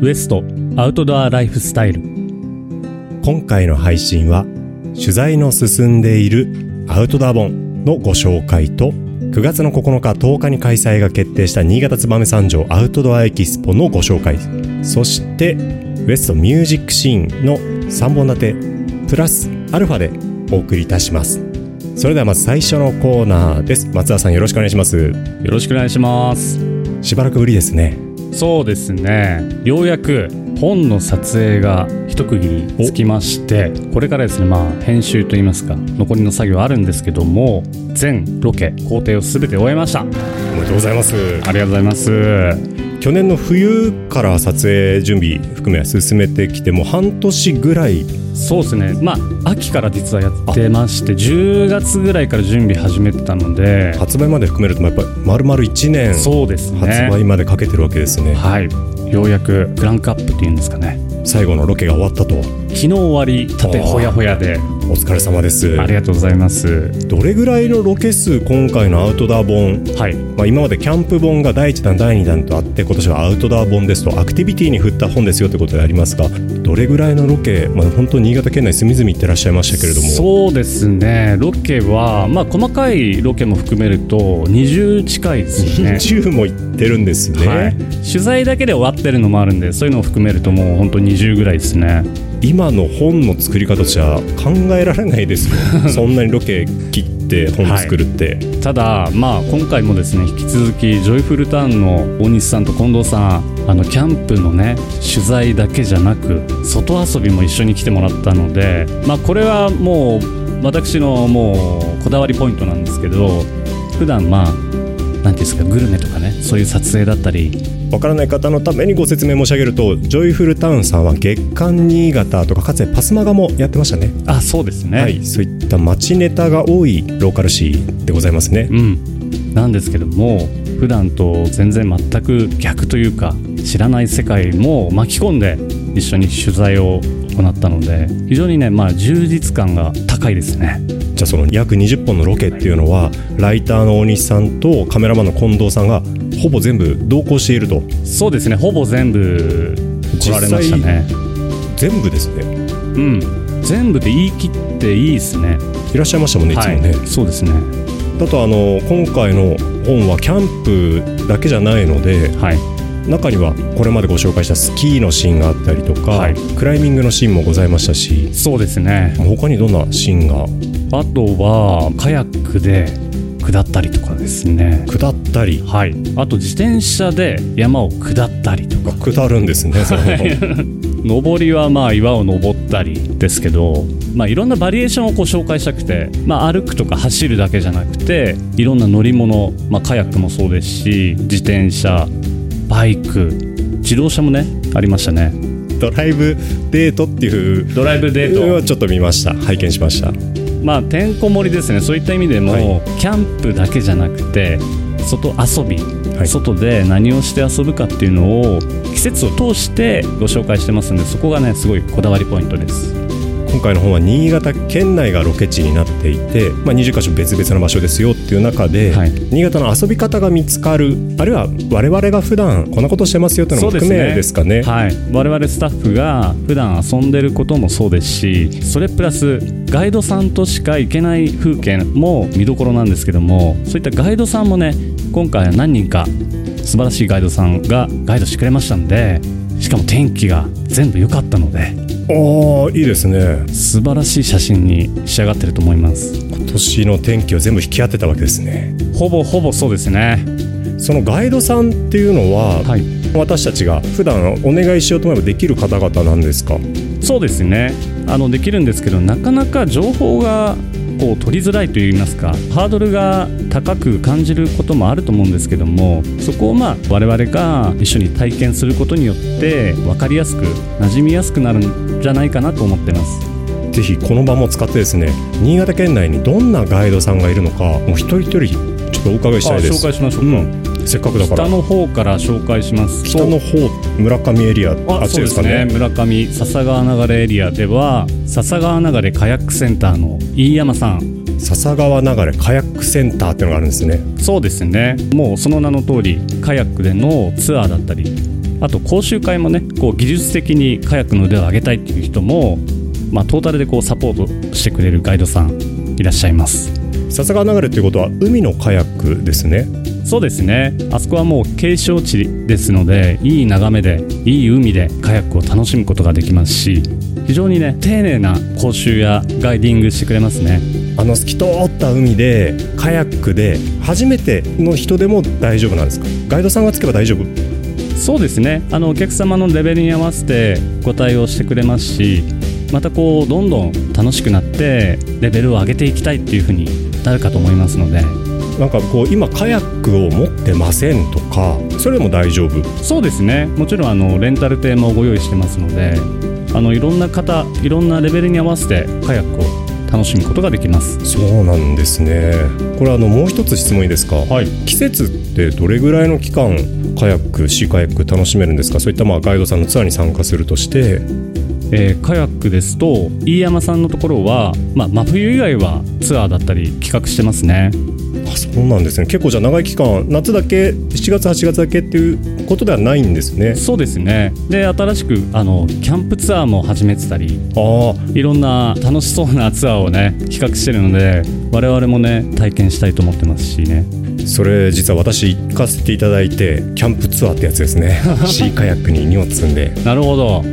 ウエストアウトドアライフスタイル。今回の配信は取材の進んでいるアウトドア本のご紹介と9月の9日10日に開催が決定した新潟燕三条アウトドアエキスポのご紹介。そしてウエストミュージックシーンの3本立てプラスアルファでお送りいたします。それではまず最初のコーナーです。松田さんよろしくお願いします。よろしくお願いしますしばらくぶりですね。そうですね。ようやく本の撮影が一区切りつきましてこれからですねまあ編集といいますか残りの作業あるんですけども全ロケ工程を全て終えました。おめでとうございます。ありがとうございます。去年の冬から撮影準備含め進めてきてもう半年ぐらいそうですね。まあ秋から実はやってまして10月ぐらいから準備始めてたので発売まで含めるとやっぱり丸々1年そうですね。発売までかけてるわけですね。はい。ようやくクランクアップっていうんですかね。最後のロケが終わったと。昨日終わり縦ほやほやでお疲れ様です。ありがとうございます。どれぐらいのロケ数今回のアウトドア本、はい。まあ、今までキャンプ本が第1弾第2弾とあって今年はアウトドア本ですとアクティビティに振った本ですよということでありますがどれぐらいのロケ、まあ、本当に新潟県内隅々行ってらっしゃいましたけれども。そうですね。ロケは、まあ、細かいロケも含めると20近いですね。20も行ってるんですね、はい、取材だけで終わってるのもあるんでそういうのを含めるともう本当20ぐらいですね今の本の作り方じゃ考えられないですよ。そんなにロケ切って本作るって、はい、ただまあ今回もですね引き続きジョイフルターンの大西さんと近藤さんあのキャンプのね取材だけじゃなく外遊びも一緒に来てもらったのでまあこれはもう私のもうこだわりポイントなんですけど普段まあ何ていうんですかグルメとかねそういう撮影だったり。わからない方のためにご説明申し上げるとジョイフルタウンさんは月刊新潟とかかつてパスマガもやってましたね。あそうですね。はい。そういった街ネタが多いローカル誌でございますね。うん。なんですけども普段と全然全く逆というか知らない世界も巻き込んで一緒に取材を行ったので非常にねまあ充実感が高いですねじゃあその約20本のロケっていうのはライターの大西さんとカメラマンの近藤さんがほぼ全部同行していると。そうですね。ほぼ全部来られましたね。全部ですねうん。全部で言い切っていいですね。いらっしゃいましたもんねいつもね、はい、そうですね。だとあの今回の本はキャンプだけじゃないので、はい、中にはこれまでご紹介したスキーのシーンがあったりとか、はい、クライミングのシーンもございましたしそうですね。他にどんなシーンが？あとはカヤックで下ったりとかですね。下ったり。はい。あと自転車で山を下ったりとか。下るんですねそ上 りはまあ岩を登ったりですけどまあいろんなバリエーションをこう紹介したくてまあ歩くとか走るだけじゃなくていろんな乗り物まあカヤックもそうですし自転車バイク。自動車もねありましたね。ドライブデートっていうドライブデート。はちょっと見ました。拝見しました。まあてんこ盛りですね。そういった意味でも、はい、キャンプだけじゃなくて外遊び、はい、外で何をして遊ぶかっていうのを季節を通してご紹介してますんでそこがねすごいこだわりポイントです今回の本は新潟県内がロケ地になっていて、まあ、20か所別々の場所ですよっていう中で、はい、新潟の遊び方が見つかるあるいは我々が普段こんなことしてますよっていうのも含めですかね、ね、はい、我々スタッフが普段遊んでることもそうですしそれプラスガイドさんとしか行けない風景も見どころなんですけどもそういったガイドさんもね今回は何人か素晴らしいガイドさんがガイドしてくれましたんでしかも天気が全部良かったのでああいいですね。素晴らしい写真に仕上がってると思います。今年の天気を全部引き当てたわけですね。ほぼほぼそうですね。そのガイドさんっていうのは、はい、私たちが普段お願いしようと思えばできる方々なんですか？そうですね。あのできるんですけどなかなか情報がこう取りづらいといいますかハードルが高く感じることもあると思うんですけどもそこをまあ我々が一緒に体験することによって分かりやすく馴染みやすくなるんじゃないかなと思ってます。ぜひこの場も使ってですね新潟県内にどんなガイドさんがいるのかもう一人一人ちょっとお伺いしたいです。紹介しましょうか、うん、せっかくだから。北の方から紹介しますと。北の方村上エリアああっちですかね。ね。村上笹川流れエリアでは笹川流れカヤックセンターの飯山さん。笹川流れカヤックセンターっていうのがあるんですね。そうですね。もうその名の通りカヤックでのツアーだったりあと講習会もねこう技術的にカヤックの腕を上げたいっていう人も、まあ、トータルでこうサポートしてくれるガイドさんいらっしゃいます。笹川流れっていうことは海のカヤックですねそうですね。あそこはもう景勝地ですのでいい眺めでいい海でカヤックを楽しむことができますし非常にね丁寧な講習やガイディングしてくれますね。あの透き通った海でカヤックで初めての人でも大丈夫なんですか？ガイドさんがつけば大丈夫？そうですね。あのお客様のレベルに合わせてご対応してくれますしまたこうどんどん楽しくなってレベルを上げていきたいっていうふうになるかと思いますのでなんかこう今カヤックを持ってませんとかそれでも大丈夫？そうですね。もちろんあのレンタル艇もご用意してますのであのいろんな方いろんなレベルに合わせてカヤックを楽しむことができます。そうなんですね。これあのもう一つ質問いいですか、はい。季節ってどれぐらいの期間カヤックシーカヤック楽しめるんですか？そういったまあガイドさんのツアーに参加するとして。えーカヤックですと飯山さんのところは、まあ、真冬以外はツアーだったり企画してますね。あそうなんですね。結構じゃあ長い期間夏だけ7月8月だけっていうことではないんですね。そうですね。で新しくあのキャンプツアーも始めてたりああいろんな楽しそうなツアーをね企画してるので我々もね体験したいと思ってますしね。それ実は私行かせていただいてキャンプツアーってやつですね。シーカヤックに荷物積んで。なるほど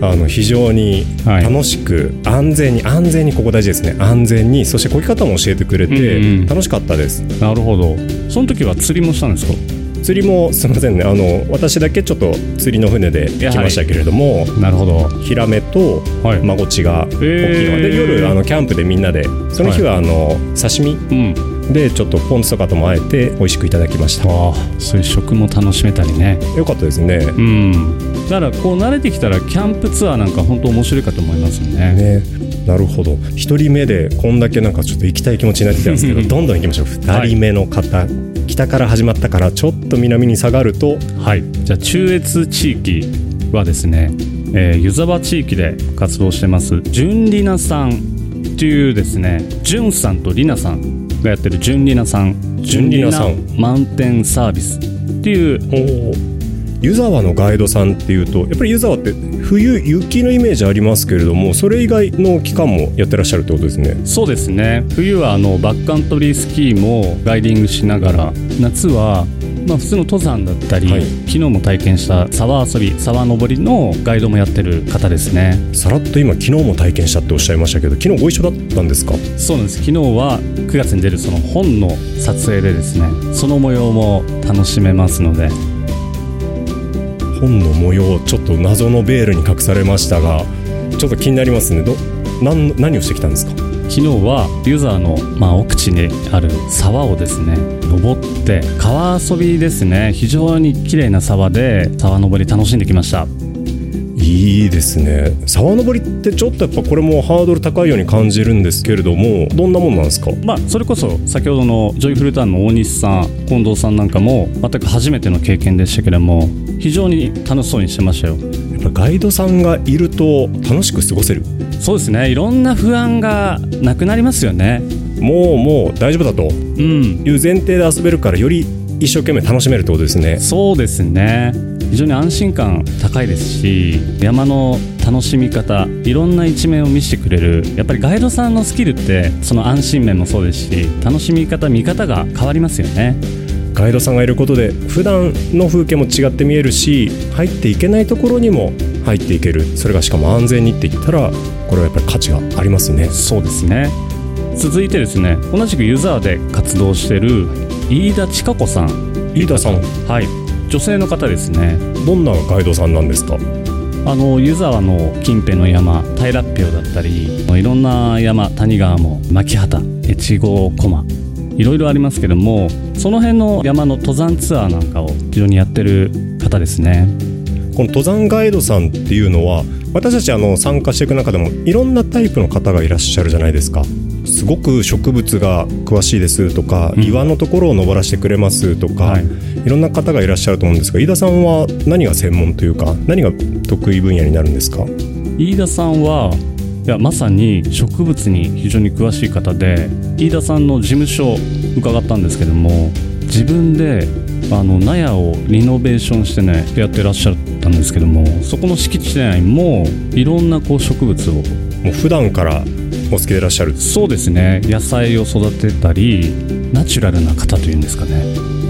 あの非常にはい楽しく安全に、安全にここ大事ですね。安全にそして漕ぎ方も教えてくれて、うんうん。楽しかったです。なるほど。その時は釣りもしたんですか？釣りもすみませんね。あの私だけちょっと釣りの船で行きましたけれども、なるほど。ヒラメとはい、マゴチが大きいので夜あのキャンプでみんなでその日はあの、刺身うんでちょっとポン酢とかともあえて美味しくいただきました。ああそういう食も楽しめたりね。よかったですね。うん。だからこう慣れてきたらキャンプツアーなんか本当面白いかと思いますよね。ね。なるほど。1人目でこんだけなんかちょっと行きたい気持ちになってきたんですけどどんどん行きましょう。2人目の方、北から始まったからちょっと南に下がると。はい。じゃあ中越地域はですね、えー湯沢地域で活動してます純里奈さんっていうですね純さんと里奈さんがやってる純里奈さん。純里奈さん。マウンテンサービスっていう。湯沢のガイドさんっていうとやっぱり湯沢って冬雪のイメージありますけれどもそれ以外の期間もやってらっしゃるってことですね。そうですね。冬はあのバックカントリースキーもガイディングしながら夏はまあ普通の登山だったり、はい。昨日も体験した沢遊び沢登りのガイドもやってる方ですね。さらっと今昨日も体験したっておっしゃいましたけど昨日ご一緒だったんですか？そうなんです。昨日は9月に出るその本の撮影でですねその模様も楽しめますので。本の模様ちょっと謎のベールに隠されましたがちょっと気になりますね。どなん何をしてきたんですか？昨日はユーザーの、まあ、奥地にある沢をですね登って川遊びですね。非常に綺麗な沢で沢登り楽しんできました。いいですね。沢登りってちょっとやっぱこれもハードル高いように感じるんですけれどもどんなもんなんですか？まあそれこそ先ほどのジョイフルターンの大西さん近藤さんなんかも全く初めての経験でしたけれども非常に楽しそうにしてましたよ。やっぱガイドさんがいると楽しく過ごせる？そうですね。いろんな不安がなくなりますよねもうもう大丈夫だとうん。いう前提で遊べるからより一生懸命楽しめるってことですね。そうですね。非常に安心感高いですし山の楽しみ方いろんな一面を見せてくれるやっぱりガイドさんのスキルってその安心面もそうですし楽しみ方見方が変わりますよね。ガイドさんがいることで普段の風景も違って見えるし入っていけないところにも入っていける。それがしかも安全にって言ったらこれはやっぱり価値がありますね。そうですね続いてですね同じくユーザーで活動してる飯田千佳子さん。飯田さん。はい。女性の方ですね。どんなガイドさんなんですか？あの湯沢の近辺の山平っぴょうだったりいろんな山谷川も牧畑越後駒いろいろありますけどもその辺の山の登山ツアーなんかを非常にやってる方ですね。この登山ガイドさんっていうのは私たちあの参加していく中でもいろんなタイプの方がいらっしゃるじゃないですかすごく植物が詳しいですとか、うん。岩のところを登らせてくれますとか、はい。いろんな方がいらっしゃると思うんですが飯田さんは何が専門というか何が得意分野になるんですか？飯田さんはいやまさに植物に非常に詳しい方で飯田さんの事務所伺ったんですけども自分であの納屋をリノベーションしてねやってらっしゃったんですけどもそこの敷地内もいろんなこう植物を。もう普段からお好きでいらっしゃる。そうですね。野菜を育てたりナチュラルな方というんですかね。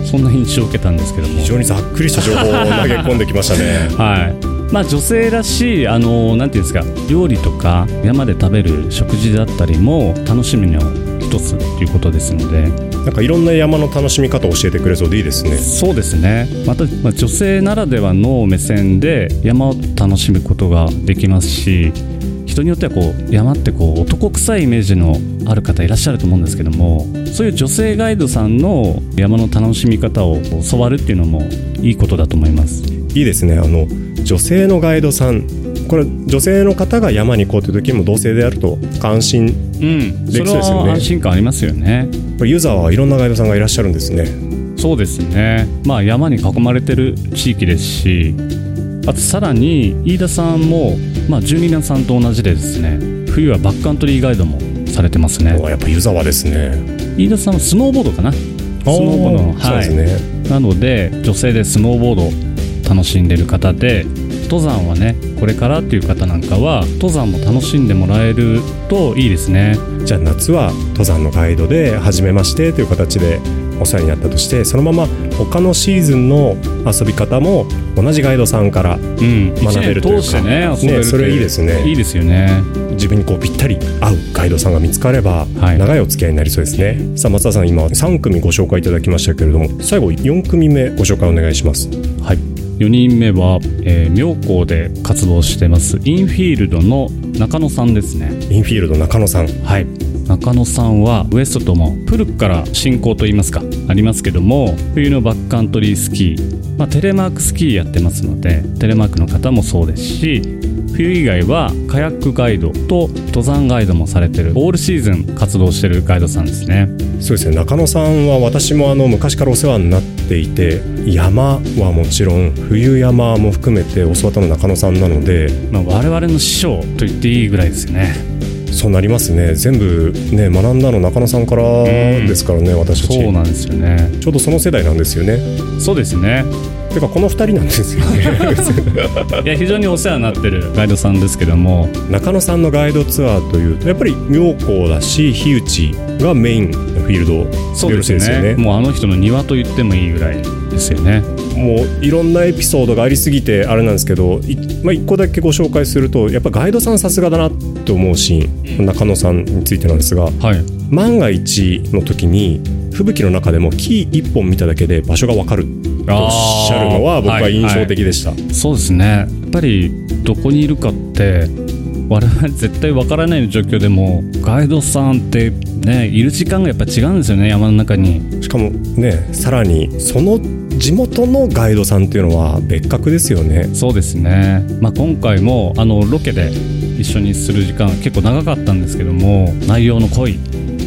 そんな印象を受けたんですけども。非常にざっくりした情報を投げ込んできましたね。はい。まあ、女性らしいあのなんていうんですか料理とか山で食べる食事だったりも楽しみの一つということですので。なんかいろんな山の楽しみ方を教えてくれそうでいいですね。そうですね。また、まあ、女性ならではの目線で山を楽しむことができますし人によってはこう山ってこう男臭いイメージのある方いらっしゃると思うんですけどもそういう女性ガイドさんの山の楽しみ方を教わるっていうのもいいことだと思います。いいですね。あの女性のガイドさん。これ女性の方が山に行こうという時も同性であると安心うんできそうですよね。それは安心感ありますよね。これユーザーはいろんなガイドさんがいらっしゃるんですね。そうですね。まあ山に囲まれてる地域ですしあとさらに飯田さんも、まあ、12年さんと同じでですね冬はバックカントリーガイドもされてますね。やっぱ湯沢ですね。飯田さんはスノーボードかな？スノーボードのそうですね、なので女性でスノーボードを楽しんでる方で登山はねこれからっていう方なんかは登山も楽しんでもらえるといいですね。じゃあ夏は登山のガイドで初めましてという形でお世話になったとしてそのまま他のシーズンの遊び方も同じガイドさんからうん。学べるというか。一年通してねねそれいいですね。いいですよね。自分にこうぴったり合うガイドさんが見つかればはい。長いお付き合いになりそうですね、さあ松田さん今3組ご紹介いただきましたけれども最後4組目ご紹介お願いします。はい、4人目は、えー妙高で活動してますインフィールドの中野さんですね。インフィールド中野さん。はい中野さんはウエストとも古くから信仰といいますかありますけども冬のバックカントリースキー、まあ、テレマークスキーやってますのでテレマークの方もそうですし冬以外はカヤックガイドと登山ガイドもされてるオールシーズン活動してるガイドさんですね。そうですね。中野さんは私もあの昔からお世話になっていて山はもちろん冬山も含めて教わったの中野さんなのでまあ、我々の師匠と言っていいぐらいですよねそうなりますね。全部ね学んだの中野さんからですからね、私たち。そうなんですよね。ちょうどその世代なんですよね。そうですね。てかこの2人なんですよね。いや非常にお世話になってるガイドさんですけども。中野さんのガイドツアーというとやっぱり妙高だし火打ちがメインのフィールドそうですよね。もうあの人の庭と言ってもいいぐらいですよねもういろんなエピソードがありすぎてあれなんですけどいまあ、1個だけご紹介するとやっぱガイドさんさすがだなって思うシーン中野さんについてなんですがはい。万が一の時に吹雪の中でも木1本見ただけで場所が分かるとおっしゃるのは僕は印象的でした、そうですね。やっぱりどこにいるかって我々絶対わからない状況でもガイドさんってねいる時間がやっぱ違うんですよね山の中に。しかもねさらにその地元のガイドさんっていうのは別格ですよね。そうですね、まあ、今回もあのロケで一緒にする時間結構長かったんですけども内容の濃い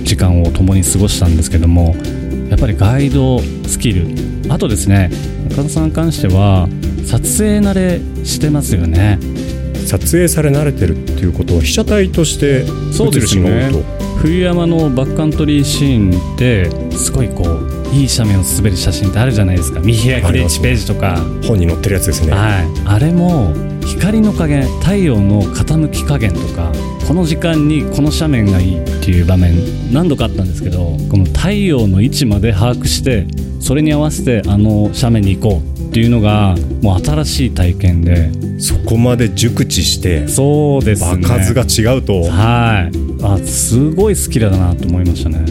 時間を共に過ごしたんですけどもやっぱりガイドスキル。あとですね岡田さんに関しては撮影慣れしてますよね。撮影され慣れてるっていうことは被写体としてそうです映るシーンがね冬山のバックカントリーシーンってすごいこういい斜面を滑る写真ってあるじゃないですか。見開きで1ありますねページとか、本に載ってるやつですね。はい、あれも光の加減太陽の傾き加減とかこの時間にこの斜面がいいっていう場面何度かあったんですけどこの太陽の位置まで把握してそれに合わせてあの斜面に行こうっていうのがもう新しい体験で。そこまで熟知してそうですね。場数が違うと。はい。あすごい好きだなと思いましたね。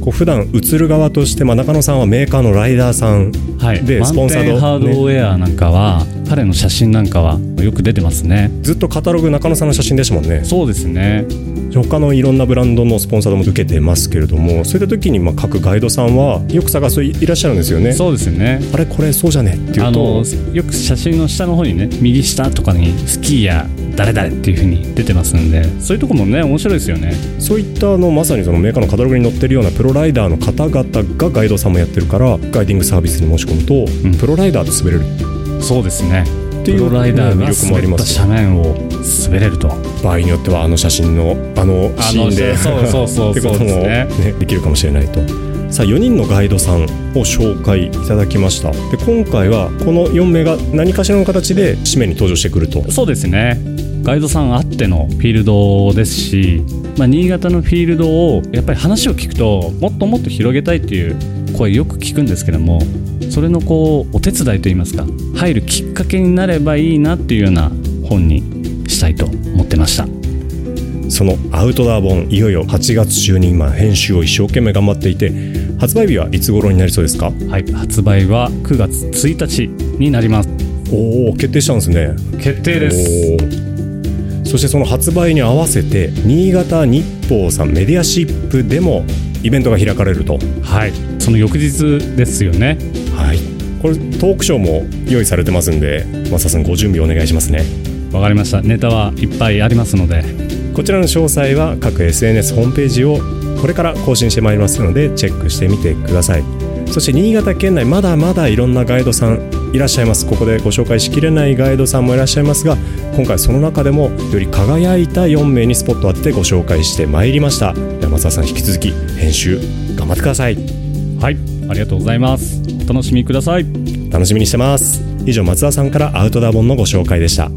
こう普段映る側として、まあ、中野さんはメーカーのライダーさんはい、でマウンテンハードウェアなんかは、彼の写真なんかはよく出てますね。ずっとカタログ中野さんの写真でしたもんね。そうですね他のいろんなブランドのスポンサーも受けてますけれどもそういった時にまあ各ガイドさんはよく探すいらっしゃるんですよね。そうですよね。あれこれそうじゃねっていうとよく写真の下の方にね右下とかにスキーや誰々っていう風に出てますんでそういうとこもね面白いですよね。そういったあのまさにそのメーカーのカタログに載ってるようなプロライダーの方々がガイドさんもやってるからガイディングサービスに申し込むと、うん。プロライダーと滑れる。そうですね。っていうプロライダーが魅力もあり滑ったます斜面を滑れると。場合によってはあの写真のあのシーンで。そうそうそう ってことも、ねできるかもしれないと。さあ4人のガイドさんを紹介いただきました。で今回はこの4名が何かしらの形で紙面に登場してくると。そうですね。ガイドさんあってのフィールドですし、まあ、新潟のフィールドをやっぱり話を聞くともっともっと広げたいっていう声よく聞くんですけどもそれのこうお手伝いといいますか入るきっかけになればいいなっていうような本にしたいと思ってました。そのアウトドア本いよいよ8月中に今編集を一生懸命頑張っていて発売日はいつ頃になりそうですか？はい発売は9月1日になります。おお決定したんですね。決定です。そしてその発売に合わせて新潟日報さんメディアシップでもイベントが開かれると。はいその翌日ですよね。はい。これトークショーも用意されてますんでマサさんご準備お願いしますねわかりました。ネタはいっぱいありますので。こちらの詳細は各 SNS ホームページをこれから更新してまいりますのでチェックしてみてください。そして新潟県内まだまだいろんなガイドさんいらっしゃいます。ここでご紹介しきれないガイドさんもいらっしゃいますが今回その中でもより輝いた4名にスポットを当ててご紹介してまいりました。山澤さん引き続き編集頑張ってください。はいありがとうございます。お楽しみください。楽しみにしてます。以上松田さんからアウトドア本のご紹介でした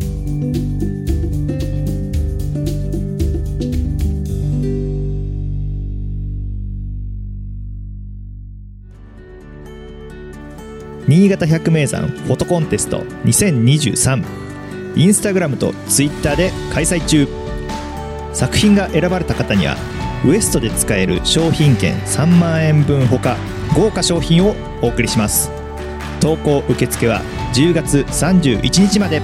新潟百名山フォトコンテスト2023インスタグラムとツイッターで開催中。作品が選ばれた方にはウエストで使える商品券3万円分ほか豪華商品をお送りします。投稿受付は10月31日まで。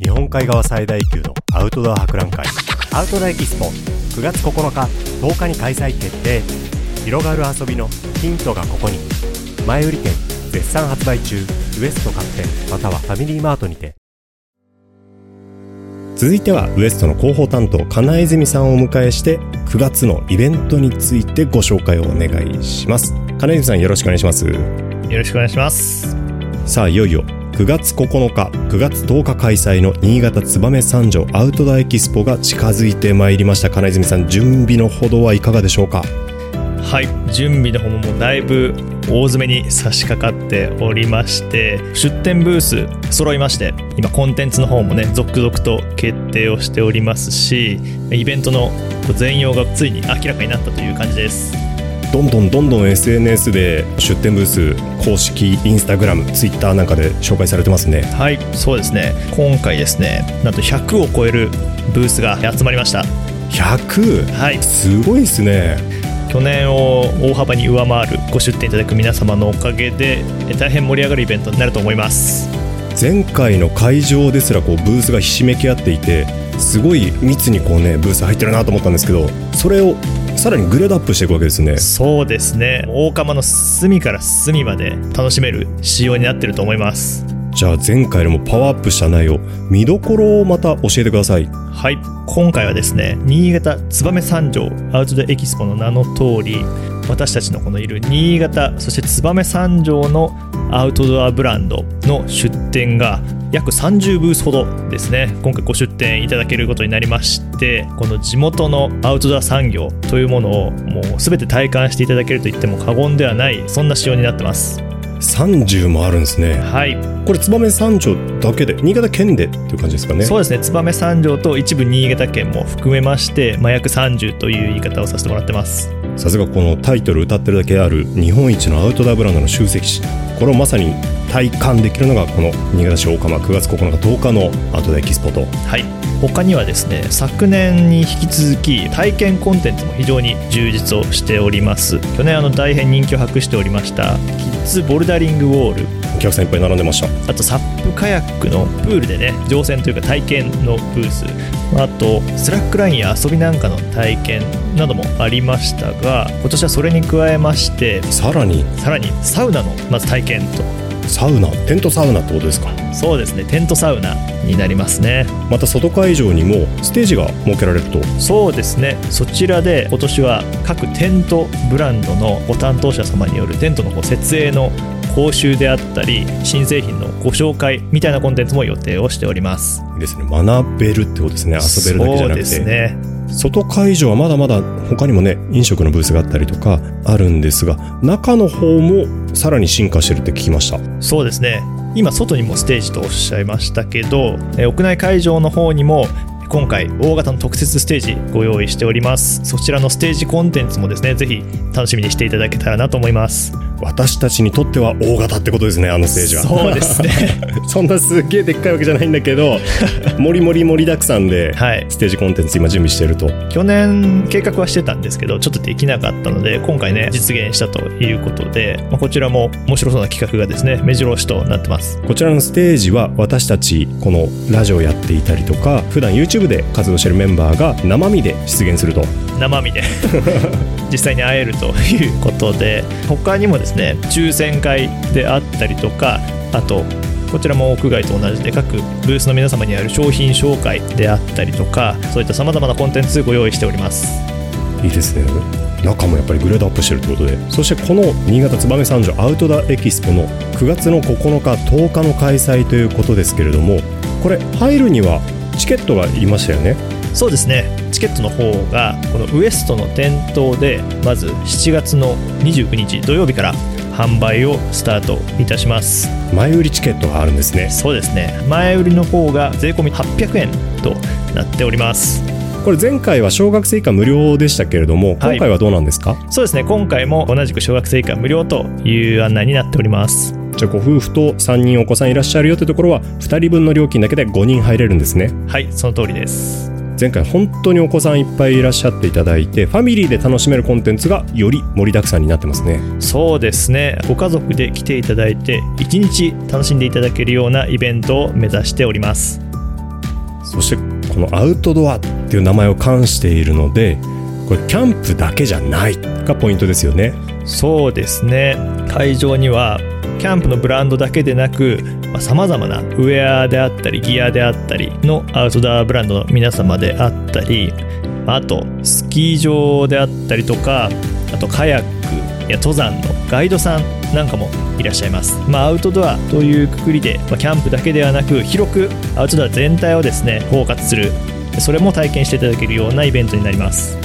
日本海側最大級のアウトドア博覧会アウトドアエキスポ。9月9日10日に開催決定。広がる遊びのヒントがここに。前売り券絶賛発売中。ウエスト各店またはファミリーマートにて。続いてはウエストの広報担当金泉さんをお迎えして9月のイベントについてご紹介をお願いします。金泉さんよろしくお願いします。よろしくお願いします。さあいよいよ9月9日9月10日開催の新潟燕三条アウトドアエキスポが近づいてまいりました。金泉さん準備のほどはいかがでしょうか？はい。準備の方もだいぶ大詰めに差し掛かっておりまして出店ブース揃いまして今コンテンツの方もね続々と決定をしておりますしイベントの全容がついに明らかになったという感じです。どんどんどんどん SNS で出店ブース公式インスタグラムツイッターなんかで紹介されてますね。はい。そうですね。今回ですねなんと100を超えるブースが集まりました。100? はい。すごいですね去年を大幅に上回るご出店いただく皆様のおかげでえ大変盛り上がるイベントになると思います。前回の会場ですらこうブースがひしめき合っていてすごい密にこうねブース入ってるなと思ったんですけどそれをさらにグレードアップしていくわけですね。そうですね。大釜の隅から隅まで楽しめる仕様になってると思いますじゃあ前回よりもパワーアップした内容見どころをまた教えてください。はい。今回はですね新潟燕三条アウトドアエキスポの名の通り私たちのこのいる新潟そして燕三条のアウトドアブランドの出店が約30ブースほどですね今回ご出店いただけることになりましてこの地元のアウトドア産業というものをもう全て体感していただけると言っても過言ではないそんな仕様になってます。30もあるんですね。はい。これ燕三条だけで新潟県でっていう感じですかね。そうですね。燕三条と一部新潟県も含めまして、まあ、約30という言い方をさせてもらってます。さすがこのタイトル歌ってるだけある日本一のアウトドアブランドの集積地これをまさに体感できるのがこの新潟市大釜9月9日10日のアウトドアエキスポと。はい。他にはですね昨年に引き続き体験コンテンツも非常に充実をしております。去年あの大変人気を博しておりましたキッズボルダリングウォール。お客さんいっぱい並んでました。あとサップカヤックのプールでね乗船というか体験のブース。あとスラックラインや遊びなんかの体験などもありましたが今年はそれに加えましてさらに。さらにサウナのまず体験とサウナテントサウナってことですかそうですねテントサウナになりますねまた外会場にもステージが設けられるとそうですねそちらで今年は各テントブランドのご担当者様によるテントの設営の講習であったり新製品のご紹介みたいなコンテンツも予定をしておりますいいですね学べるってことですね遊べるだけじゃなくてそうですね外会場はまだまだ他にもね飲食のブースがあったりとかあるんですが中の方もさらに進化してるって聞きました。そうですね。今外にもステージとおっしゃいましたけど屋内会場の方にも今回大型の特設ステージご用意しております。そちらのステージコンテンツもですねぜひ楽しみにしていただけたらなと思います。私たちにとっては大型ってことですねあのステージは。そうですね。そんなすっげえでっかいわけじゃないんだけどもりもり盛りだくさんではい。ステージコンテンツ今準備してると。去年計画はしてたんですけどちょっとできなかったので今回ね実現したということで、まあこちらも面白そうな企画がですね目白押しとなってます。こちらのステージは私たちこのラジオやっていたりとか普段 YouTube で活動してるメンバーが生身で出現すると。生身で。実際に会えるということで他にもですね抽選会であったりとかあとこちらも屋外と同じで各ブースの皆様にある商品紹介であったりとかそういったさまざまなコンテンツご用意しております。いいですね。中もやっぱりグレードアップしてるってことで。そしてこの新潟燕三条アウトドアエキスポの9月の9日10日の開催ということですけれどもこれ入るにはチケットがいましたよね。そうですねチケットの方がこのウエストの店頭でまず7月の29日土曜日から販売をスタートいたします。前売りチケットがあるんですね。そうですね。前売りの方が税込み800円となっております。これ前回は小学生以下無料でしたけれどもはい。今回はどうなんですか、そうですね。今回も同じく小学生以下無料という案内になっております。じゃあご夫婦と3人お子さんいらっしゃるよってところは2人分の料金だけで5人入れるんですね。はいその通りです前回本当にお子さんいっぱいいらっしゃっていただいてファミリーで楽しめるコンテンツがより盛りだくさんになってますね。そうですね。ご家族で来ていただいて1日楽しんでいただけるようなイベントを目指しております。そしてこのアウトドアっていう名前を冠しているのでこれキャンプだけじゃないがポイントですよね。そうですね。会場にはキャンプのブランドだけでなくさまざ、まなウェアであったりギアであったりのアウトドアブランドの皆様であったりあとスキー場であったりとかあとカヤックや登山のガイドさんなんかもいらっしゃいます、まあ、アウトドアというくくりで、まあキャンプだけではなく広くアウトドア全体をですね包括する。それも体験していただけるようなイベントになります。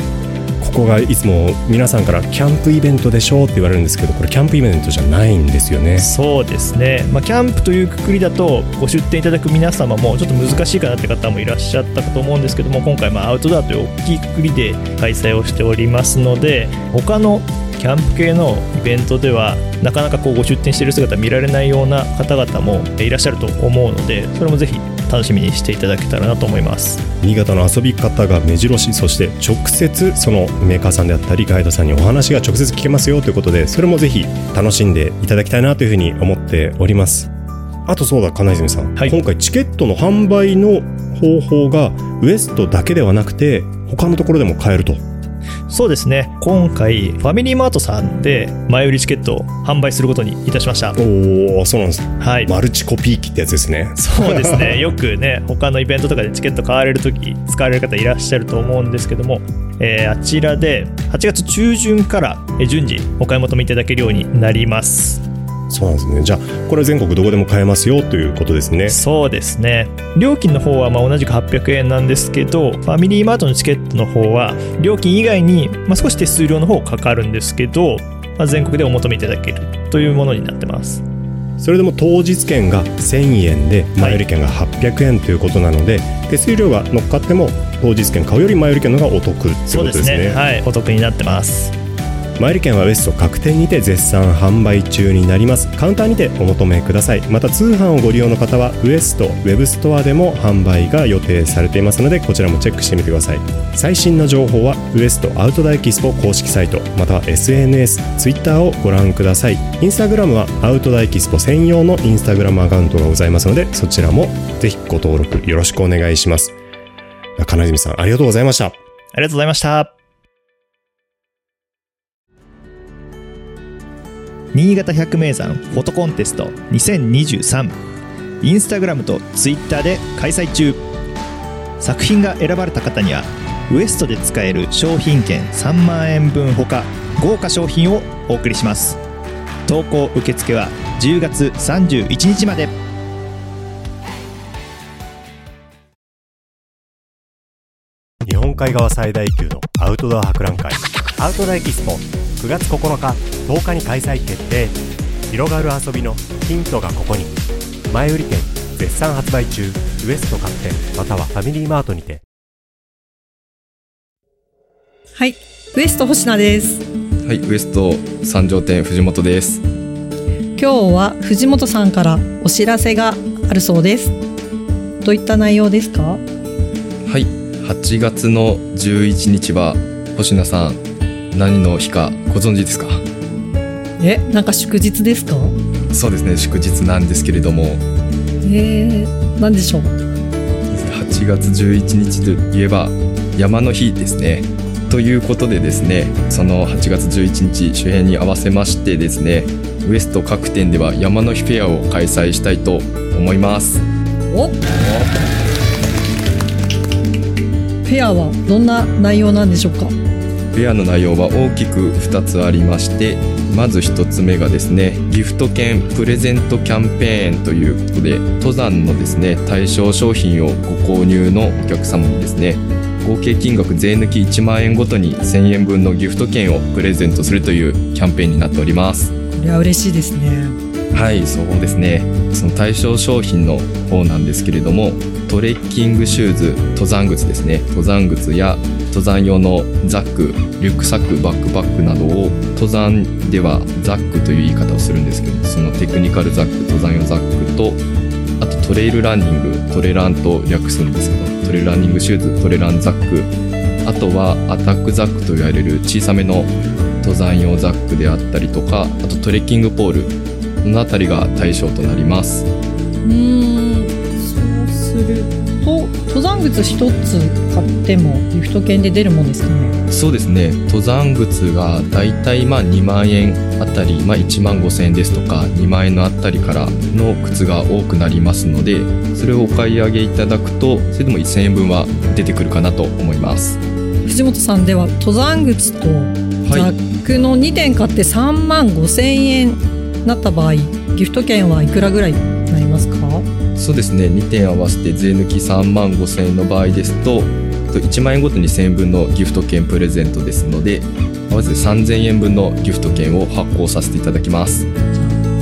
ここがいつも皆さんからキャンプイベントでしょうって言われるんですけどこれキャンプイベントじゃないんですよね。そうですね、まあ、キャンプというくくりだとご出店いただく皆様もちょっと難しいかなって方もいらっしゃったかと思うんですけども今回まあアウトドアという大きいくくりで開催をしておりますので他のキャンプ系のイベントではなかなかこうご出店している姿見られないような方々もいらっしゃると思うのでそれもぜひ楽しみにしていただけたらなと思います。新潟の遊び方が目白押しそして直接そのメーカーさんであったりガイドさんにお話が直接聞けますよということでそれもぜひ楽しんでいただきたいなというふうに思っております。あとそうだ金泉さん、はい。今回チケットの販売の方法がウエストだけではなくて他のところでも買えるとそうですね。今回ファミリーマートさんで前売りチケットを販売することにいたしました。おおそうなんです。はい。マルチコピー機ってやつですね。そうですね。よくね他のイベントとかでチケット買われる時使われる方いらっしゃると思うんですけども、えーあちらで8月中旬からえー順次お買い求めいただけるようになりますそうなんですね。じゃあこれ全国どこでも買えますよということですね。そうですね。料金の方はまあ同じく800円なんですけどファミリーマートのチケットの方は料金以外に、まあ、少し手数料の方かかるんですけど、まあ、全国でお求めいただけるというものになってます。それでも当日券が1000円で前売り券が800円ということなので、手数料が乗っかっても当日券買うより前売り券の方がお得ってことですね。そうですね。はい。お得になってます前売り券はウエスト各店にて絶賛販売中になります。カウンターにてお求めください。また通販をご利用の方はウエストウェブストアでも販売が予定されていますのでこちらもチェックしてみてください。最新の情報はウエストアウトドアエキスポ公式サイトまたは SNS、Twitter をご覧ください。インスタグラムはアウトドアエキスポ専用のインスタグラムアカウントがございますのでそちらもぜひご登録よろしくお願いします。金泉さんありがとうございました。ありがとうございました。新潟百名山フォトコンテスト2023インスタグラムとツイッターで開催中作品が選ばれた方にはウエストで使える商品券3万円分ほか豪華商品をお送りします投稿受付は10月31日まで日本海側最大級のアウトドア博覧会アウトドアエキスポ9月9日10日に開催決定広がる遊びのヒントがここに前売り券絶賛発売中ウエスト各店またはファミリーマートにてはい、ウエスト星名です。はい、ウエスト三条店藤本です。今日は藤本さんからお知らせがあるそうです。どういった内容ですか？はい、8月の11日は星名さん何の日かご存知ですか？え、なんか祝日ですか？そうですね、祝日なんですけれども、えー、なんでしょう？8月11日といえば山の日ですね。ということでですね、その8月11日周辺に合わせましてですね、ウエスト各店では山の日フェアを開催したいと思います。お、フェアはどんな内容なんでしょうか？フェアの内容は大きく2つありましてまず1つ目がですねギフト券プレゼントキャンペーンということで登山のですね対象商品をご購入のお客様にですね合計金額税抜き1万円ごとに1000円分のギフト券をプレゼントするというキャンペーンになっております。これは嬉しいですね。はいそうですね。その対象商品の方なんですけれどもトレッキングシューズ登山靴ですね。登山靴や登山用のザックリュックサックバックパックなどを登山ではザックという言い方をするんですけどそのテクニカルザック登山用ザックとあとトレイルランニングトレランと略するんですけどトレイルランニングシューズトレランザックあとはアタックザックと言われる小さめの登山用ザックであったりとかあとトレッキングポールこの辺りが対象となります、登山靴一つ買ってもギフト券で出るもんですかね？そうですね。登山靴がだいたいまあ2万円あたり、まあ、1万5千円ですとか2万円のあたりからの靴が多くなりますのでそれをお買い上げいただくとそれでも1000円分は出てくるかなと思います。藤本さんでは登山靴とザはい。ックの2点買って3万5千円なった場合ギフト券はいくらぐらいそうですね。2点合わせて税抜き3万5千円の場合ですとと1万円ごとに1000円分のギフト券プレゼントですので合わせて3000円分のギフト券を発行させていただきます。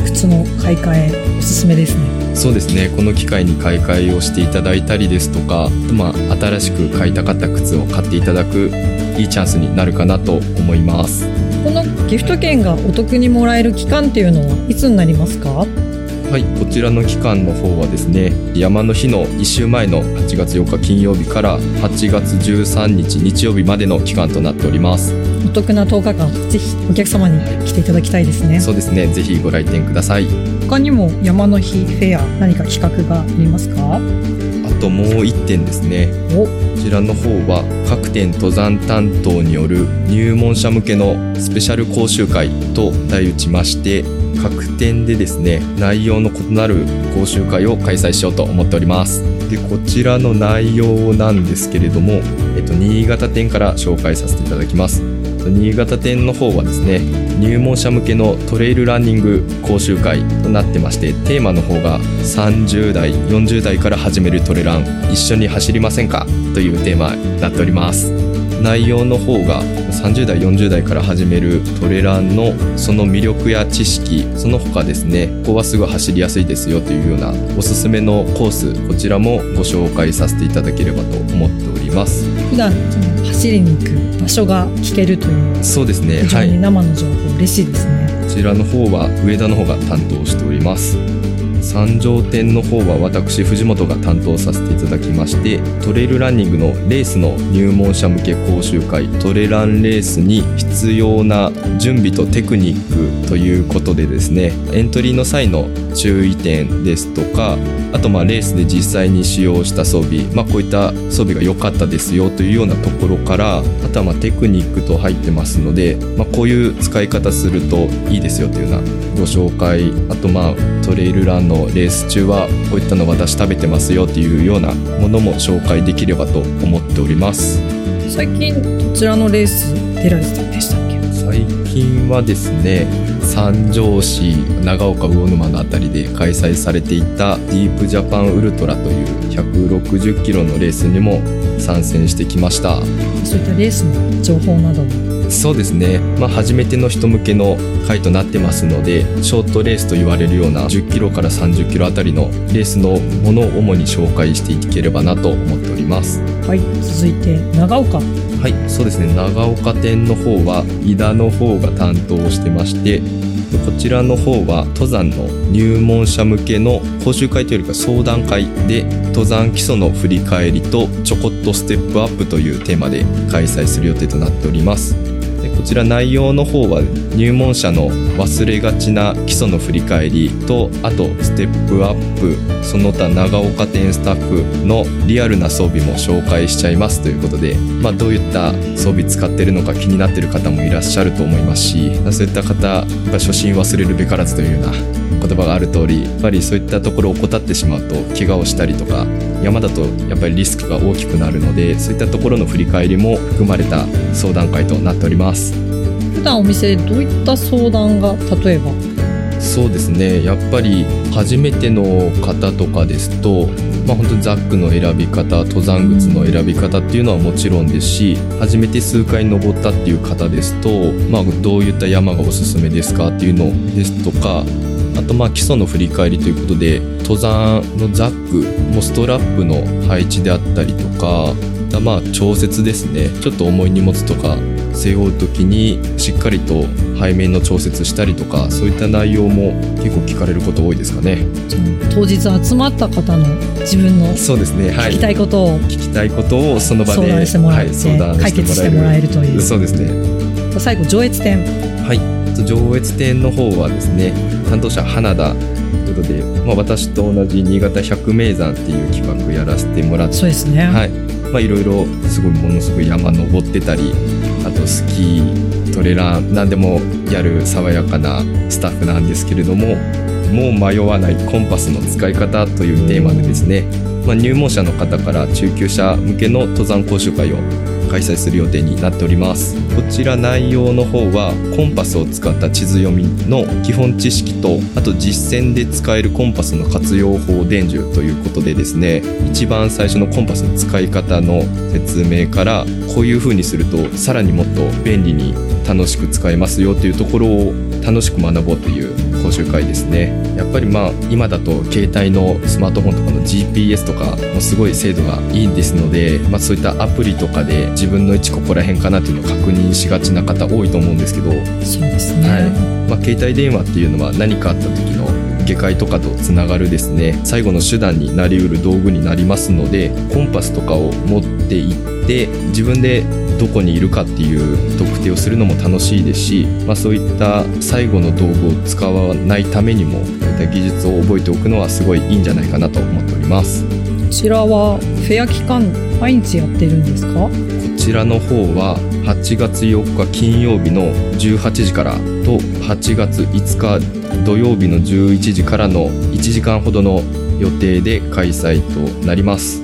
靴の買い替えおすすめですね。そうですね。この機会に買い替えをしていただいたりですとか、まあ、新しく買いたかった靴を買っていただくいいチャンスになるかなと思います。このギフト券がお得にもらえる期間っていうのはいつになりますか？はいこちらの期間の方はですね山の日の1週前の8月8日金曜日から8月13日日曜日までの期間となっております。お得な10日間ぜひお客様に来ていただきたいですね。そうですねぜひご来店ください。他にも山の日フェア何か企画がありますか？あともう1点ですね。お。こちらの方は各店登山担当による入門者向けのスペシャル講習会と題打ちまして各店でですね内容の異なる講習会を開催しようと思っております。でこちらの内容なんですけれども、えっと、新潟店から紹介させていただきます。新潟店の方はですね入門者向けのトレイルランニング講習会となってましてテーマの方が30代40代から始めるトレラン一緒に走りませんか？というテーマになっております。内容の方が30代40代から始めるトレランのその魅力や知識その他ですねここはすぐ走りやすいですよというようなおすすめのコースこちらもご紹介させていただければと思っております。普段その走りに行く場所が聞けるというそうですね非常にはい生の情報嬉しいですね、こちらの方は上田の方が担当しております三条店の方は私藤本が担当させていただきましてトレイルランニングのレースの入門者向け講習会トレランレースに必要な準備とテクニックということでですねエントリーの際の注意点ですとかあとまあレースで実際に使用した装備、まあ、こういった装備が良かったですよというようなところからあとはまテクニックと入ってますので、まあ、こういう使い方するといいですよというようなご紹介あとまあトレイルランのレース中はこういったの私食べてますよというようなものも紹介できればと思っております。最近どちらのレース出られてでしたっけ？最近はですね三条市長岡魚沼のあたりで開催されていたディープジャパンウルトラという160キロのレースにも参戦してきました。そういったレースの情報などもそうですね、まあ、初めての人向けの回となってますのでショートレースと言われるような10キロから30キロあたりのレースのものを主に紹介していければなと思っております。はい。続いて長岡。はい。そうですね。長岡店の方は井田の方が担当してましてこちらの方は登山の入門者向けの講習会というよりか相談会で登山基礎の振り返りとちょこっとステップアップというテーマで開催する予定となっておりますでこちら内容の方は入門者の忘れがちな基礎の振り返りとあとステップアップその他長岡店スタッフのリアルな装備も紹介しちゃいますということで、まあ、どういった装備使ってるのか気になってる方もいらっしゃると思いますしそういった方やっぱ初心忘れるべからずというような言葉がある通りやっぱりそういったところを怠ってしまうと怪我をしたりとか山だとやっぱりリスクが大きくなるのでそういったところの振り返りも含まれた相談会となっております。普段お店でどういった相談が例えば？そうですね。やっぱり初めての方とかですとまあ本当にザックの選び方登山靴の選び方っていうのはもちろんですし初めて数回登ったっていう方ですと、まあ、どういった山がおすすめですかっていうのですとかあとまあ基礎の振り返りということで登山のザックもストラップの配置であったりとかまあ調節ですね。ちょっと重い荷物とか背負う時にしっかりと背面の調節したりとかそういった内容も結構聞かれること多いですかね。当日集まった方の自分のそうですねはい。聞きたいことを聞きたいことをその場で相談してもらって、はい、相談解決してもらえるという。そうですね。最後上越店。はい。上越店の方はですね担当者花田ということで、まあ、私と同じ新潟百名山っていう企画やらせてもらってそうですね、はい。まあ、いろいろすごいものすごい山登ってたりスキートレラン何でもやる爽やかなスタッフなんですけれどももう迷わないコンパスの使い方というテーマでですね、まあ、入門者の方から中級者向けの登山講習会を開催する予定になっております。こちら内容の方はコンパスを使った地図読みの基本知識とあと実践で使えるコンパスの活用法伝授ということでですね一番最初のコンパスの使い方の説明からこういう風にするとさらにもっと便利に楽しく使えますよというところを楽しく学ぼうという講習会ですね。やっぱりまあ今だと携帯のスマートフォンとかの GPS とかもすごい精度がいいんですので、まあ、そういったアプリとかで自分の位置ここら辺かなっていうのを確認しがちな方多いと思うんですけど、そうですね、はい。まあ、携帯電話っていうのは何かあった時の下界とかとつながるですね。最後の手段になりうる道具になりますのでコンパスとかを持っていって自分でどこにいるかっていう特定をするのも楽しいですし、まあ、そういった最後の道具を使わないためにも技術を覚えておくのはすごいいいんじゃないかなと思っております。ここちらはフェア期間毎日やってるんですか？ちらの方は8月4日金曜日の18時からと8月5日土曜日の11時からの1時間ほどの予定で開催となります。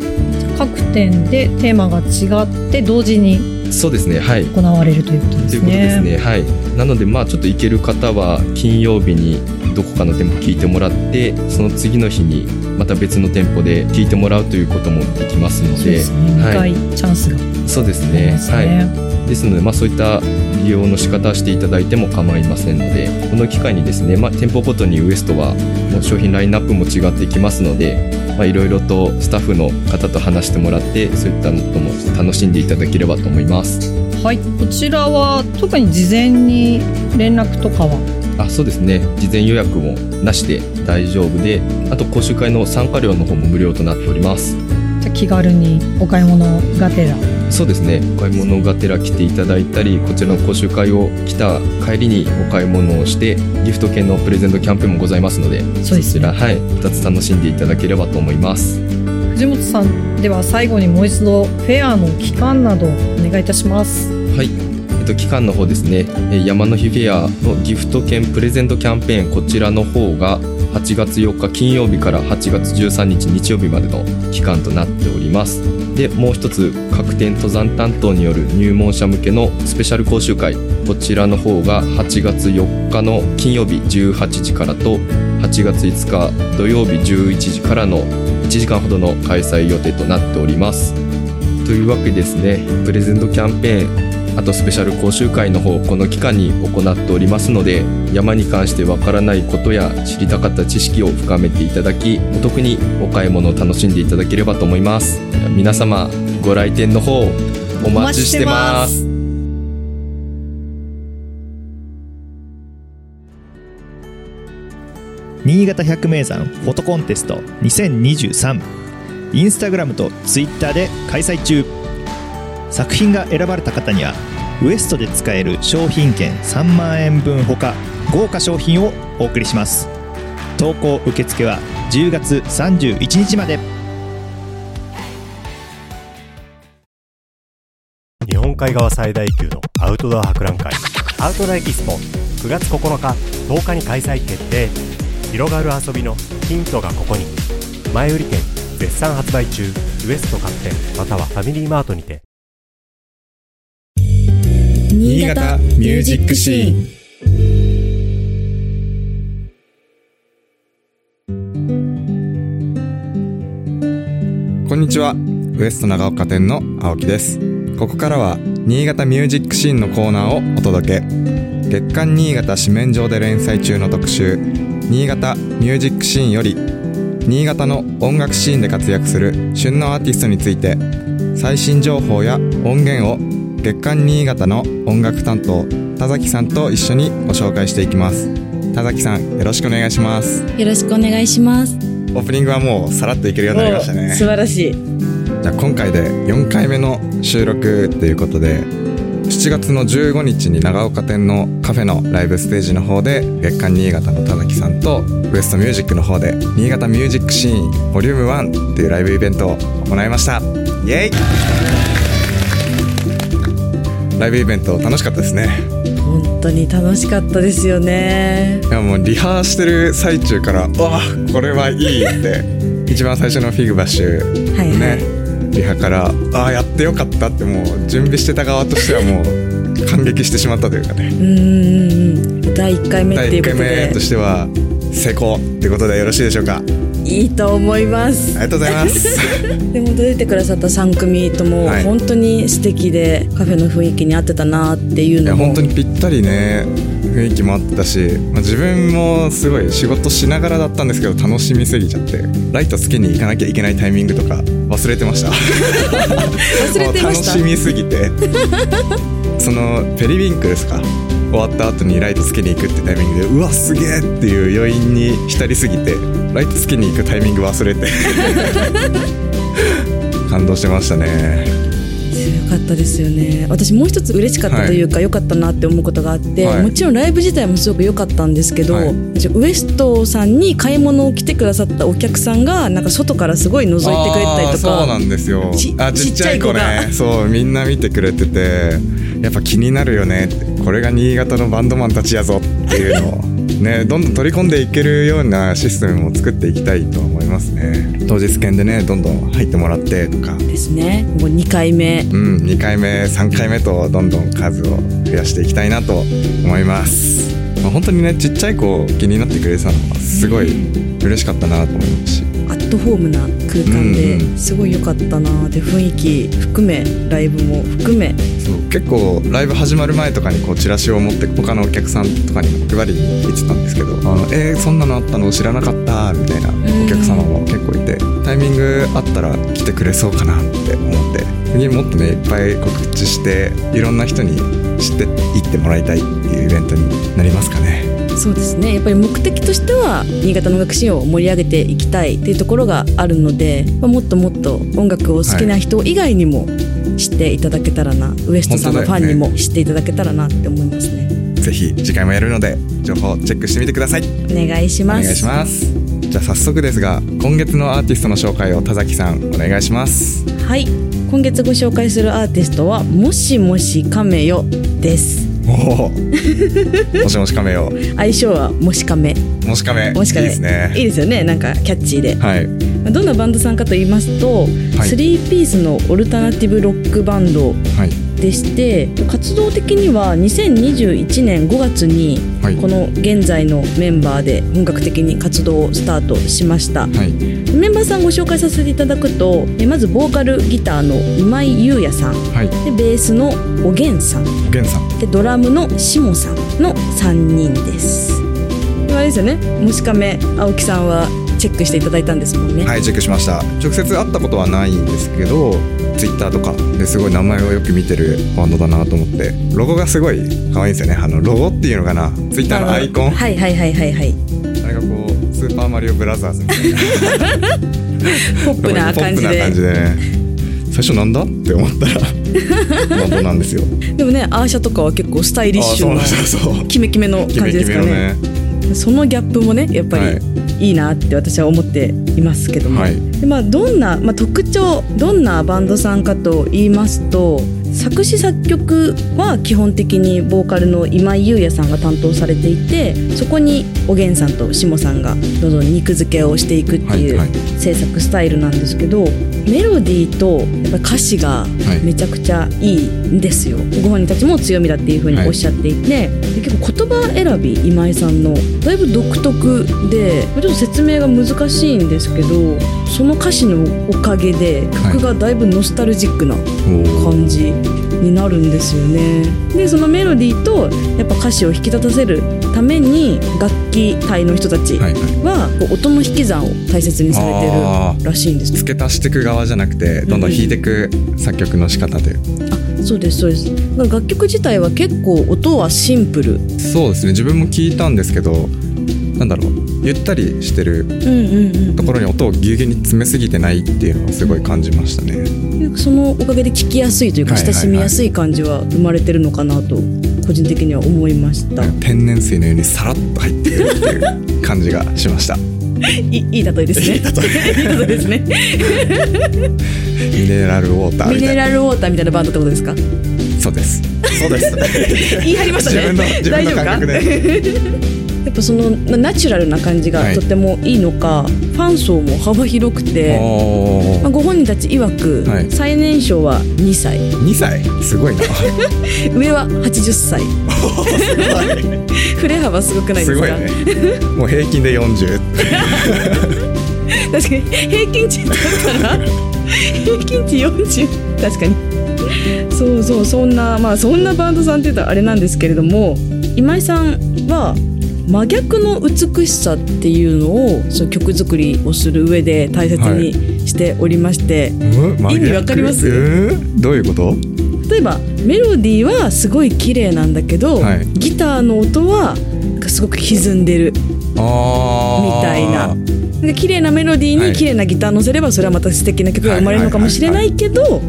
各店でテーマが違って同時にそうですねはい。行われるということですということですねねはい。なのでまあちょっと行ける方は金曜日にどこかの店舗聞いてもらってその次の日にまた別の店舗で聞いてもらうということもできますので。そうですね。2はい。回チャンスがそうですねはい。ねですので、まあ、そういった利用の仕方をしていただいても構いませんのでこの機会にですね、まあ、店舗ごとにウエストはもう商品ラインナップも違ってきますのでまあいろいろとスタッフの方と話してもらってそういったのとも楽しんでいただければと思います。はい。こちらは特に事前に連絡とかは？あそうですね。事前予約もなしで大丈夫であと講習会の参加料の方も無料となっております。じゃあ気軽にお買い物がてらそうですね。お買い物がてら来ていただいたりこちらの講習会を来た帰りにお買い物をしてギフト券のプレゼントキャンペーンもございますのでそうですね。ちらはい。2つ楽しんでいただければと思います。藤本さんでは最後にもう一度フェアの期間などお願いいたします。はい、と、期間の方ですね、えー山の日フェアのギフト券プレゼントキャンペーンこちらの方が8月4日金曜日から8月13日日曜日までの期間となっておりますでもう一つ各店登山担当による入門者向けのスペシャル講習会。こちらの方が8月4日の金曜日18時からと8月5日土曜日11時からの1時間ほどの開催予定となっております。というわけですね。プレゼントキャンペーン。あとスペシャル講習会の方この期間に行っておりますので山に関してわからないことや知りたかった知識を深めていただきお得にお買い物を楽しんでいただければと思います。皆様ご来店の方お待ちしてます。新潟百名山フォトコンテスト2023インスタグラムとツイッターで開催中。作品が選ばれた方にはウエストで使える商品券3万円分ほか豪華商品をお送りします。投稿受付は10月31日まで。日本海側最大級のアウトドア博覧会アウトドアエキスポ9月9日10日に開催決定。広がる遊びのヒントがここに。前売り券絶賛発売中。ウエスト各店またはファミリーマートにて。新潟ミュージックシーン。こんにちは。ウエスト長岡店の青木です。ここからは新潟ミュージックシーンのコーナーをお届け。月刊新潟紙面上で連載中の特集新潟ミュージックシーンより新潟の音楽シーンで活躍する旬のアーティストについて最新情報や音源を月刊新潟の音楽担当田崎さんと一緒にご紹介していきます。田崎さんよろしくお願いします。よろしくお願いします。オープニングはもうさらっといけるようになりましたね。素晴らしい。じゃあ今回で4回目の収録っていうことで7月の15日に長岡店のカフェのライブステージの方で月刊新潟の田崎さんとウエストミュージックの方で新潟ミュージックシーンボリューム1っていうライブイベントを行いました。イエイライブイベント楽しかったですね。本当に楽しかったですよね。いやもうリハしてる最中から「うわこれはいい!」って 一番最初のフィグバッシュはいはい、ねリハからああやってよかったってもう準備してた側としてはもう 感激してしまったというかね。うんうんうん。第1回目って第1いうことで。回目としては成功ってことでよろしいでしょうか？いいと思います。ありがとうございます。でも出てくださった3組ともはい。本当に素敵でカフェの雰囲気に合ってたなっていういやのも本当にぴったりね雰囲気もあったし、まあ、自分もすごい仕事しながらだったんですけど楽しみすぎちゃってライトつけに行かなきゃいけないタイミングとか忘れてました。忘れてました。もう楽しみすぎて。そのペリウィンクルですか終わった後にライトつけに行くってタイミングでうわすげえっていう余韻に浸りすぎてライトつけに行くタイミング忘れて。感動してましたね。強かったですよね。私もう一つ嬉しかったというか良、かったなって思うことがあって、はい。もちろんライブ自体もすごく良かったんですけど、はい。私ウエストさんに買い物を来てくださったお客さんがなんか外からすごい覗いてくれたりとあーそうかなんですよ。ちあちっちゃい子ちっちゃい子ねそうみんな見てくれててやっぱ気になるよねってこれが新潟のバンドマンたちやぞっていうのをね どんどん取り込んでいけるようなシステムも作っていきたいと思いますね。当日券でねどんどん入ってもらってとか。ですね。もう2回目。うん2回目3回目とどんどん数を増やしていきたいなと思います。まあ、本当にねちっちゃい子気になってくれてたのがすごい嬉しかったなと思いますしトホームな空間うんですごい良かったなで雰囲気含めライブも含め。そう結構ライブ始まる前とかにこうチラシを持って他のお客さんとかにも配りに行ってたんですけど「あのえー、そんなのあったの知らなかった」みたいなお客様も結構いてタイミングあったら来てくれそうかなって思って次もっとねいっぱい告知していろんな人に知っていってもらいたいっていうイベントになりますかね。そうですねやっぱり目的としては新潟の音楽シーンを盛り上げていきたいっていうところがあるので、まあ、もっともっと音楽を好きな人以外にも知っていただけたらな、ウエストさんのファンにも知っていただけたらなって思いますねぜひ次回もやるので情報チェックしてみてください。お願いしますお願いします。じゃあ早速ですが今月のアーティストの紹介を田崎さんお願いします。はい今月ご紹介するアーティストはもしもしカメよですおお。もしもしカメよ。相性はもしカメもしカメ。もしカメいいですね。いいですよねなんかキャッチーではい。まあどんなバンドさんかと言いますと、はいスリーピースのオルタナティブロックバンドはい。でして活動的には2021年5月にはい。この現在のメンバーで本格的に活動をスタートしましたはい。メンバーさんご紹介させていただくとえまずボーカルギターの今井優也さんはい。でベースのおげんさんおげんさん。でドラムのしもさんの3人ですあれですよねもしかめ青木さんはチェックしていただいたんですもんね、はいチェックしました。直接会ったことはないんですけど、ツイッターとかですごい名前をよく見てるバンドだなと思って、ロゴがすごい可愛いんですよね。あのロゴっていうのかな。ツイッターのアイコン。はいはいはいはいはいあれがこうスーパーマリオブラザーズみたいな。ポップな感じで感じでね。最初なんだって思ったらバンドなんですよ。でもねアーシャとかは結構スタイリッシュなあそうそうそう。キメキメの感じですかねね。そのギャップもねやっぱはいりいいなって私は思っていますけども、はい。でまあ、どんな、まあ、特徴どんなバンドさんかと言いますと作詞作曲は基本的にボーカルの今井優也さんが担当されていてそこにおげんさんとしもさんがどんどん肉付けをしていくっていうはいはい。制作スタイルなんですけどメロディーとやっぱり歌詞がめちゃくちゃいいんですよ、ご本人たちも強みだっていうふうにおっしゃっていて、で結構言葉選び今井さんのだいぶ独特でちょっと説明が難しいんですけどその歌詞のおかげで曲がだいぶノスタルジックな感じになるんですよね。でそのメロディーとやっぱ歌詞を引き立たせるために楽器隊の人たちは音の引き算を大切にされてあるらしいんです。付け足していく側じゃなくてどんどん弾いていく作曲の仕方で、あそうですそうです。楽曲自体は結構音はシンプル。そうですね。自分も聞いたんですけどなんだろう。ゆったりしてるところに音をぎゅうぎゅうに詰めすぎてないっていうのをすごい感じましたね。そのおかげで聞きやすいというか親しみやすい感じは生まれてるのかなと個人的には思いました、天然水のようにさらっと入ってくるっていう感じがしました。い いい例えですね。いい例え。ですね。ミネラルウォーターミみたいな。ネラルウォーターみたいなバンドってことですか？そうです。そうです。言い張りましたね。自分の自分の大丈夫か？やっぱそのまあナチュラルな感じがはい。とってもいいのか、ファン層も幅広くて、おまあ、ご本人たち曰く、はい。最年少は2歳。2歳？すごいな。上は80歳。振れ幅すごくないですすかね。もう平均で40 確かに。平均値だったら平均値40確かに。そうそう。そんなまあそんなバンドさんって言ったらあれなんですけれども今井さんは真逆の美しさっていうのをその曲作りをする上で大切にしておりまして、うん意味わかります？うんどういうこと？例えばメロディーはすごい綺麗なんだけど、はい。ギターの音はすごく歪んでる。みたいな。で綺麗なメロディーはい。に綺麗なギター乗せればそれはまた素敵な曲が生まれるのかもしれないけど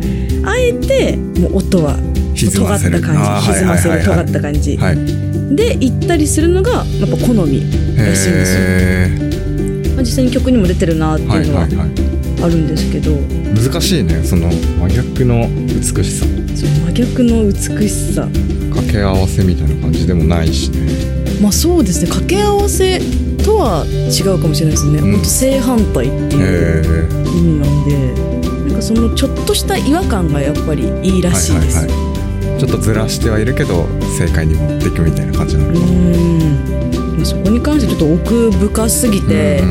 あえてもう音は尖った感じ歪ませる尖はいはいはいはい。った感じ。はいで行ったりするのがやっぱ好みらしいんですよ、へまあ、実際に曲にも出てるなっていいうのはいははい。あるんですけど、難しいねその真逆の美しさ。そう真逆の美しさ。掛け合わせみたいな感じでもないしね。まあそうですね。掛け合わせとは違うかもしれないですね、うん。ほんと正反対っていう意味なんで。なんかそのちょっとした違和感がやっぱりいいらしいです、はいはいはいちょっとずらしてはいるけど正解に持っていくみたいな感じなのかうん。そこに関してちょっと奥深すぎて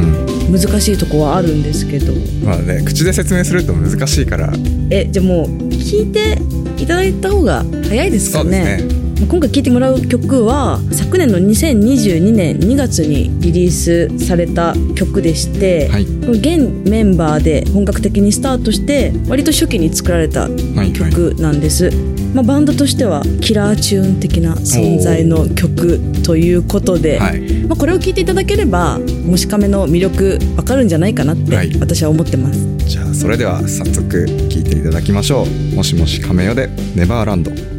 難しいとこはあるんですけど、まあね口で説明すると難しいから。えじゃあもう聞いていただいた方が早いですかね。そうですね。今回聴いてもらう曲は昨年の2022年2月にリリースされた曲でして、はい。現メンバーで本格的にスタートして割と初期に作られたはいはい曲なんです、まあ、バンドとしてはキラーチューン的な存在の曲ということで、はい。まあ、これを聴いていただければ「もしかめ」の魅力わかるんじゃないかなってはい。私は思ってます、じゃあそれでは早速聞いていただきましょう。もしもし亀よでネバーランド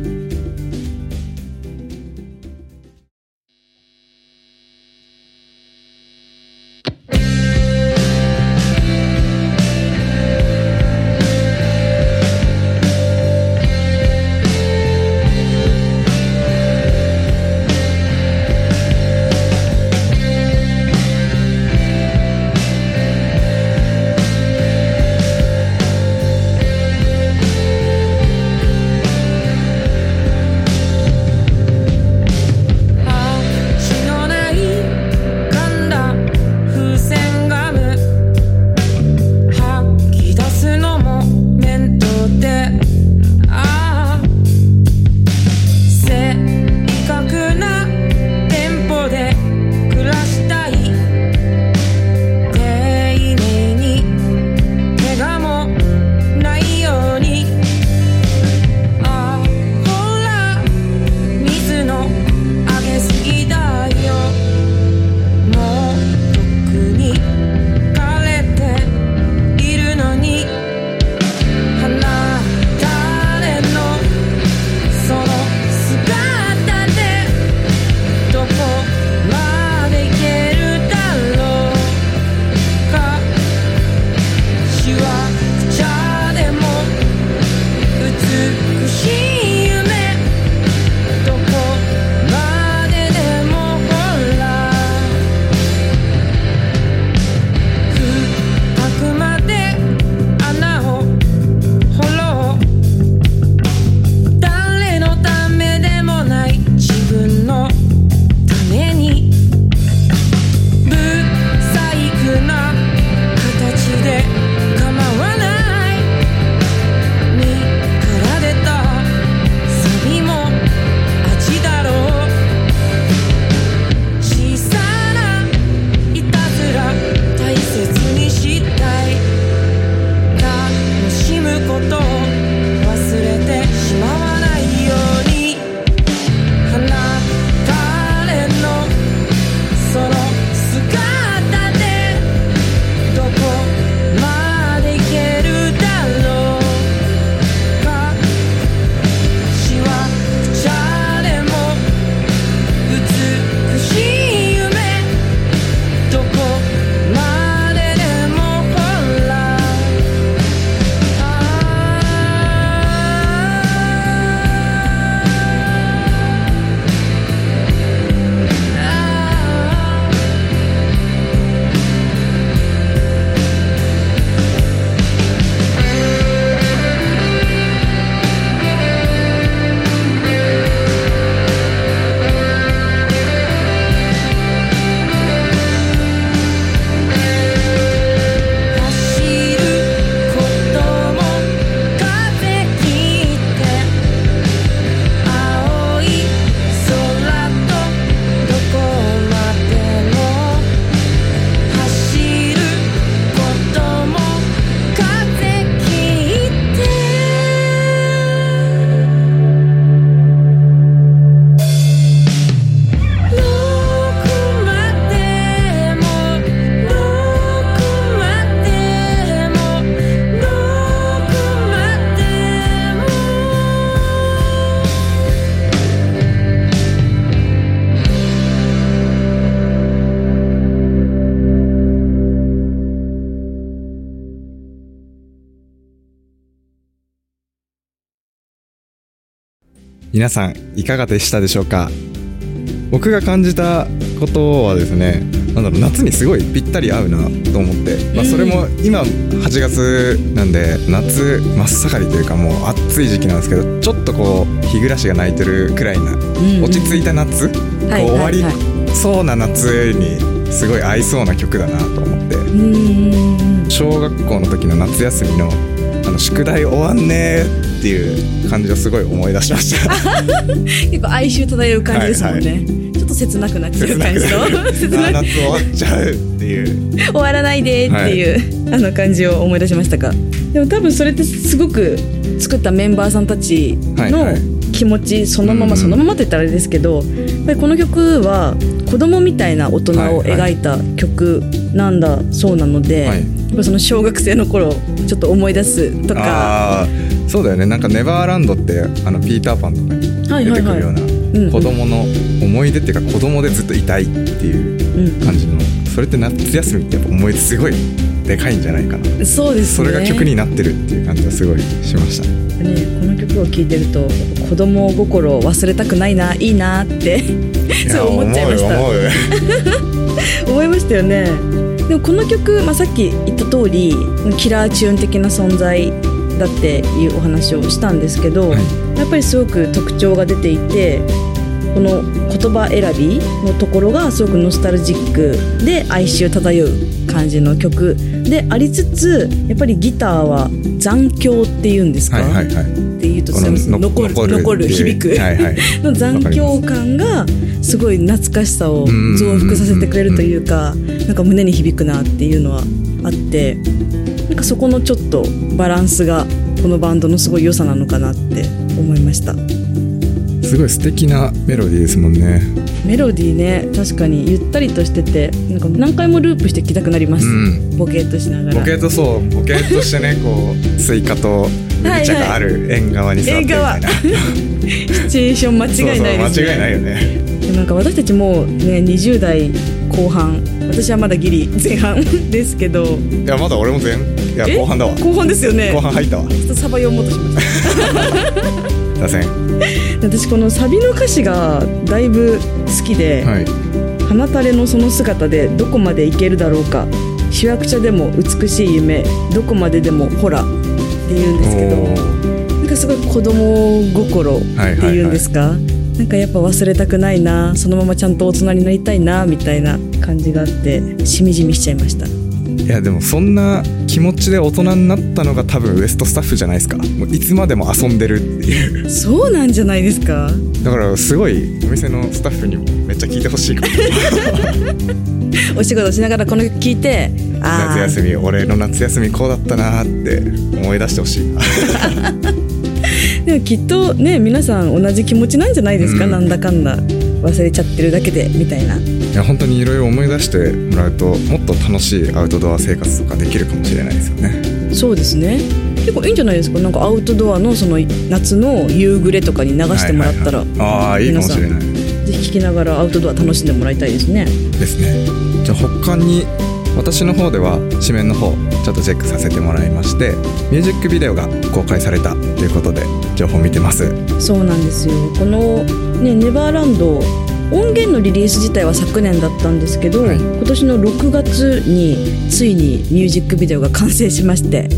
皆さんいかがでしたでしょうか？僕が感じたことはですねなんだろう夏にすごいぴったり合うなと思って、まあ、それも今8月なんで夏真っ盛りというかもう暑い時期なんですけどちょっとこう日暮らしが鳴いてるくらいな落ち着いた夏、こう終わりそうな夏にすごい合いそうな曲だなと思って小学校の時の夏休みのあの宿題終わんねーっていう感じをすごい思い出しました。結構哀愁漂う感じですもんね、はいはい。ちょっと切なくなっちゃう感じの切な 夏終わっちゃうっていう。終わらないでっていう、はい、あの感じを思い出しましたかでも多分それってすごく作ったメンバーさんたちの気持ちそのままそのままって言ったらあれですけど、やっぱりこの曲は子供みたいな大人を描いた曲なんだそうなので、はいはい、その小学生の頃ちょっと思い出すとかそうだよね。なんかネバーランドってあのピーターパンとかに出てくるような子供の思い出っていうか子供でずっといたいっていう感じの、それって夏休みってやっぱ思い出すごいでかいんじゃないかな。そうです、ね、それが曲になってるっていう感じがすごいしました。ねこの曲を聴いてると子供心を忘れたくないないいなってそう思っちゃいました。思いましたよね。でもこの曲、まあ、さっき言った通りキラーチューン的な存在だっていうお話をしたんですけど、はい、やっぱりすごく特徴が出ていてこの言葉選びのところがすごくノスタルジックで哀愁漂う感じの曲でありつつやっぱりギターは残響っていうんですか、はいはいはい、っていうと残る残る響く、はいはい、の残響感がすごい懐かしさを増幅させてくれるというかなんか胸に響くなっていうのはあってなんかそこのちょっとバランスがこのバンドのすごい良さなのかなって思いました。すごい素敵なメロディーですもんね。メロディーね確かにゆったりとしててなんか何回もループして聴きたくなります、うん、ボケっとしながら。ボケっとそう。ボケっとしてね こうスイカと麦茶がある縁側に座ってみたいな、はいはい、シチュエーション間違いないですね。間違いないよね。なんか私たちもね20代後半私はまだギリ前半 ですけど。いやまだ俺も前いや後半だわ。後半ですよね。後半入ったわ。ちょっとサバ読もうとしました。ません。私このサビの歌詞がだいぶ好きで「はい、放たれのその姿でどこまでいけるだろうか。主役者でも美しい夢どこまででもほら」って言うんですけど。なんかすごい子供心っていうんですか、はいはいはい、なんかやっぱ忘れたくないなそのままちゃんと大人になりたいなみたいな感じがあってしみじみしちゃいました。いやでもそんな気持ちで大人になったのが多分ウエストスタッフじゃないですか。もういつまでも遊んでるっていう。そうなんじゃないですか。だからすごいお店のスタッフにもめっちゃ聞いてほしいかも。お仕事しながらこの曲聞いて夏休み俺の夏休みこうだったなって思い出してほしい。でもきっとね皆さん同じ気持ちなんじゃないですか、うん、なんだかんだ忘れちゃってるだけでみたいないや本当にいろいろ思い出してもらうともっと楽しいアウトドア生活とかできるかもしれないですよね。そうですね。結構いいんじゃないですか？なんかアウトドアのその夏の夕暮れとかに流してもらったら、はいはいはい、ああいいかもしれない。ぜひ聴きながらアウトドア楽しんでもらいたいですね。ですね。じゃあ他に私の方では紙面の方ちょっとチェックさせてもらいましてミュージックビデオが公開されたということで情報見てます。そうなんですよ。このねネバーランド音源のリリース自体は昨年だったんですけど、はい、今年の6月についにミュージックビデオが完成しまして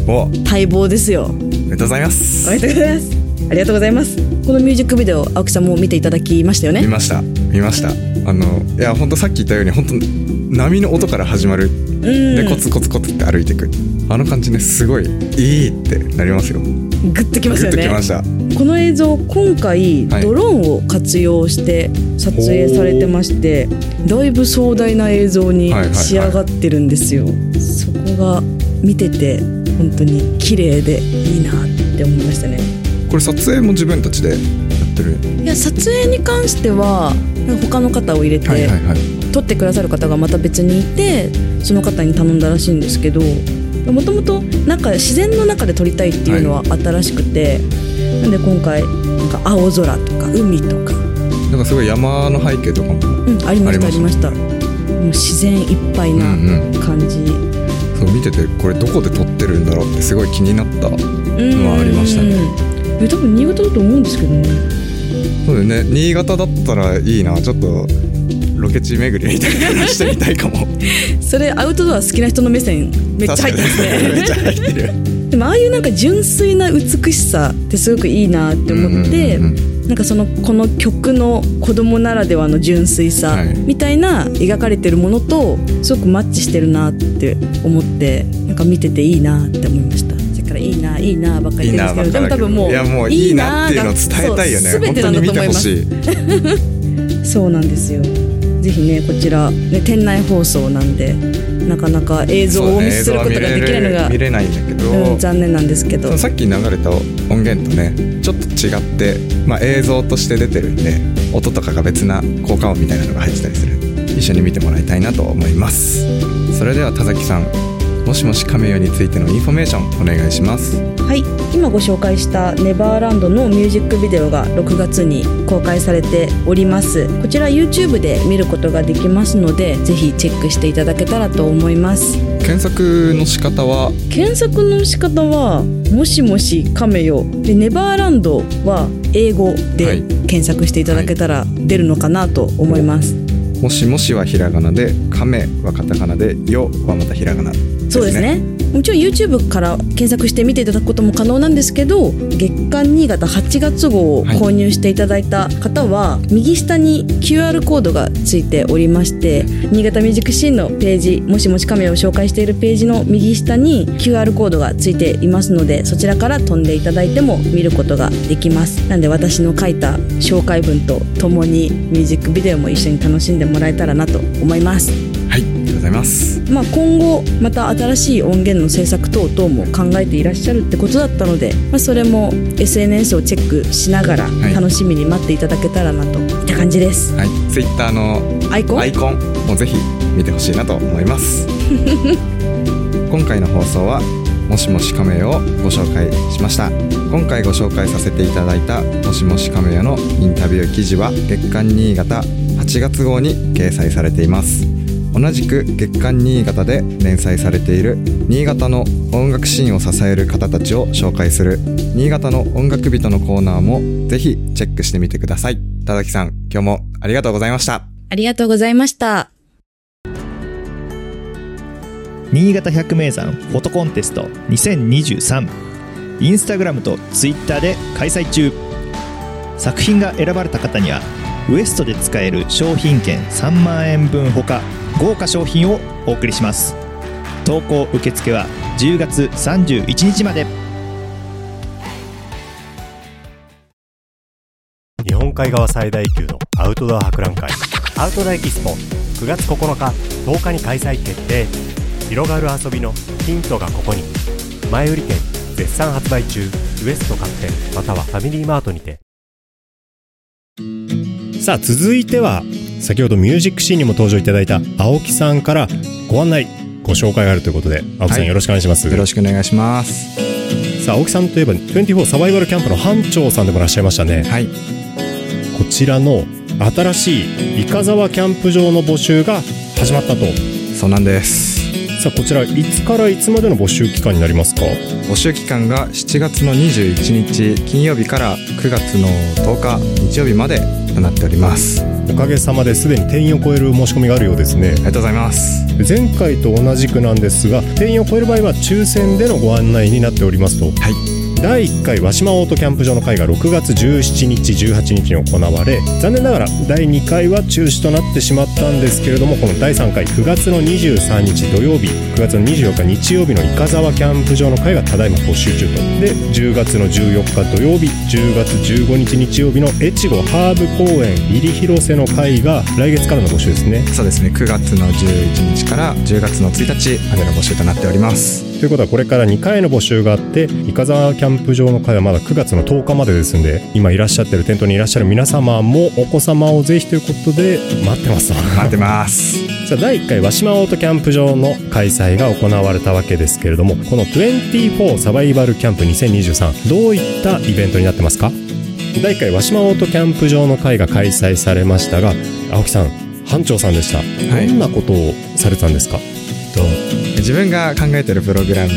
待望ですよ。おめでとうございます。おめでとうございます。ありがとうございます。このミュージックビデオ青木さんも見ていただきましたよね。見ました。見ました。あのいや本当さっき言ったように本当波の音から始まる。でコツコツコツって歩いていく。あの感じねすごいいいってなりますよグッときますよね。この映像今回ドローンを活用して撮影されてまして、はい、だいぶ壮大な映像に仕上がってるんですよ、はいはいはい、そこが見てて本当に綺麗でいいなって思いましたね。これ撮影も自分たちでやってる？いや撮影に関しては他の方を入れて、はいはいはい、撮ってくださる方がまた別にいてその方に頼んだらしいんですけどもともとなんか自然の中で撮りたいっていうのは新しくて、はい、なんで今回なんか青空とか海とか。なんかすごい山の背景とかも、うん、ありましたありました。もう自然いっぱいな感じ、うんうん、そう見ててこれどこで撮ってるんだろうってすごい気になったのはありましたね。え多分新潟だと思うんですけどね。そうだね。新潟だったらいいな。ちょっとロケ地巡りみたいなのしてみたいかも。それアウトドア好きな人の目線めっちゃ入ってますね。めっちゃ入ってる。でもああいうなんか純粋な美しさってすごくいいなって思って、うんうんうんなんかそのこの曲の子供ならではの純粋さはい。みたいな描かれてるものとすごくマッチしてるなって思ってなんか見てていいなって思いました。さっきからいいないいなばっかり言ってるんですけどでも多分もういやもういいなっていうのを伝えたいよね。全てなんだと思います。本当に見てほしい。そうなんですよぜひねこちら、ね、店内放送なんでなかなか映像をお見せすることができないのが、見れないんだけど、うん、残念なんですけど。さっき流れた音源とねちょっと違って、まあ、映像として出てるんで音とかが別な効果音みたいなのが入ってたりする。一緒に見てもらいたいなと思います。それでは田崎さんもしもしカメよについてのインフォメーションお願いします。はい今ご紹介した「ネバーランド」のミュージックビデオが6月に公開されております。こちら YouTube で見ることができますのでぜひチェックしていただけたらと思います。検索の仕方は？検索の仕方は「もしもしカメよ」で「ネバーランド」は英語はい。で検索していただけたら出るのかなと思います、もしもしはひらがなでカメはカタカナでよはまたひらがなそうですね。もちろん YouTube から検索して見ていただくことも可能なんですけど月刊新潟8月号を購入していただいた方は、右下に QR コードがついておりまして新潟ミュージックシーンのページもしもしカメを紹介しているページの右下に QR コードがついていますのでそちらから飛んでいただいても見ることができます。なんで私の書いた紹介文とともにミュージックビデオも一緒に楽しんでもらえたらなと思いますざいます。まあ、今後また新しい音源の制作等々も考えていらっしゃるってことだったので、まあ、それも SNS をチェックしながらはい。楽しみに待っていただけたらなといった感じです。はい。Twitter のアイコン？アイコンもぜひ見てほしいなと思います。今回の放送はもしもしカメをご紹介しました。今回ご紹介させていただいたもしもしカメのインタビュー記事は月刊新潟8月号に掲載されています同じく月刊新潟で連載されている新潟の音楽シーンを支える方たちを紹介する新潟の音楽人のコーナーもぜひチェックしてみてください。田崎さん今日もありがとうございました。ありがとうございました。新潟百名山フォトコンテスト2023インスタグラムとツイッターで開催中。作品が選ばれた方にはウエストで使える商品券3万円分ほか豪華商品をお送りします。投稿受付は10月31日まで。日本海側最大級のアウトドア博覧会アウトドアエキスポ。9月9日10日に開催決定。広がる遊びのヒントがここに。前売り券絶賛発売中。ウエスト各店またはファミリーマートにて。さあ続いては先ほどミュージックシーンにも登場いただいた青木さんからご案内ご紹介があるということで青木さんはい。よろしくお願いします、よろしくお願いします。さあ青木さんといえば24サバイバルキャンプの班長さんでもいらっしゃいましたね。はい。こちらの新しいイカ沢キャンプ場の募集が始まったと。そうなんです。さあこちらいつからいつまでの募集期間になりますか？募集期間が7月の21日金曜日から9月の10日日曜日までとなっております。あおかげさまですでに定員を超える申し込みがあるようですね。りがとうございます。前回と同じくなんですが定員を超える場合は抽選でのご案内になっておりますと。はい第1回和島オートキャンプ場の会が6月17日18日に行われ残念ながら第2回は中止となってしまったんですけれどもこの第3回9月の23日土曜日9月の24日日曜日のイカ沢キャンプ場の会がただいま募集中と。で10月の14日土曜日10月15日日曜日の越後ハーブ公園入り広瀬の会が来月からの募集ですね。そうですね。9月の11日から10月の1日までの募集となっております。ということはこれから2回の募集があってイカザワキャンプ場の会はまだ9月の10日までですんで今いらっしゃってるテントにいらっしゃる皆様もお子様をぜひということで待ってますと。待ってます。さあ第1回和島オートキャンプ場の開催が行われたわけですけれどもこの24サバイバルキャンプ2023どういったイベントになってますか？第1回和島オートキャンプ場の会が開催されましたが青木さん班長さんでした、はい。どんなことをされてたんですか？と自分が考えてるプログラム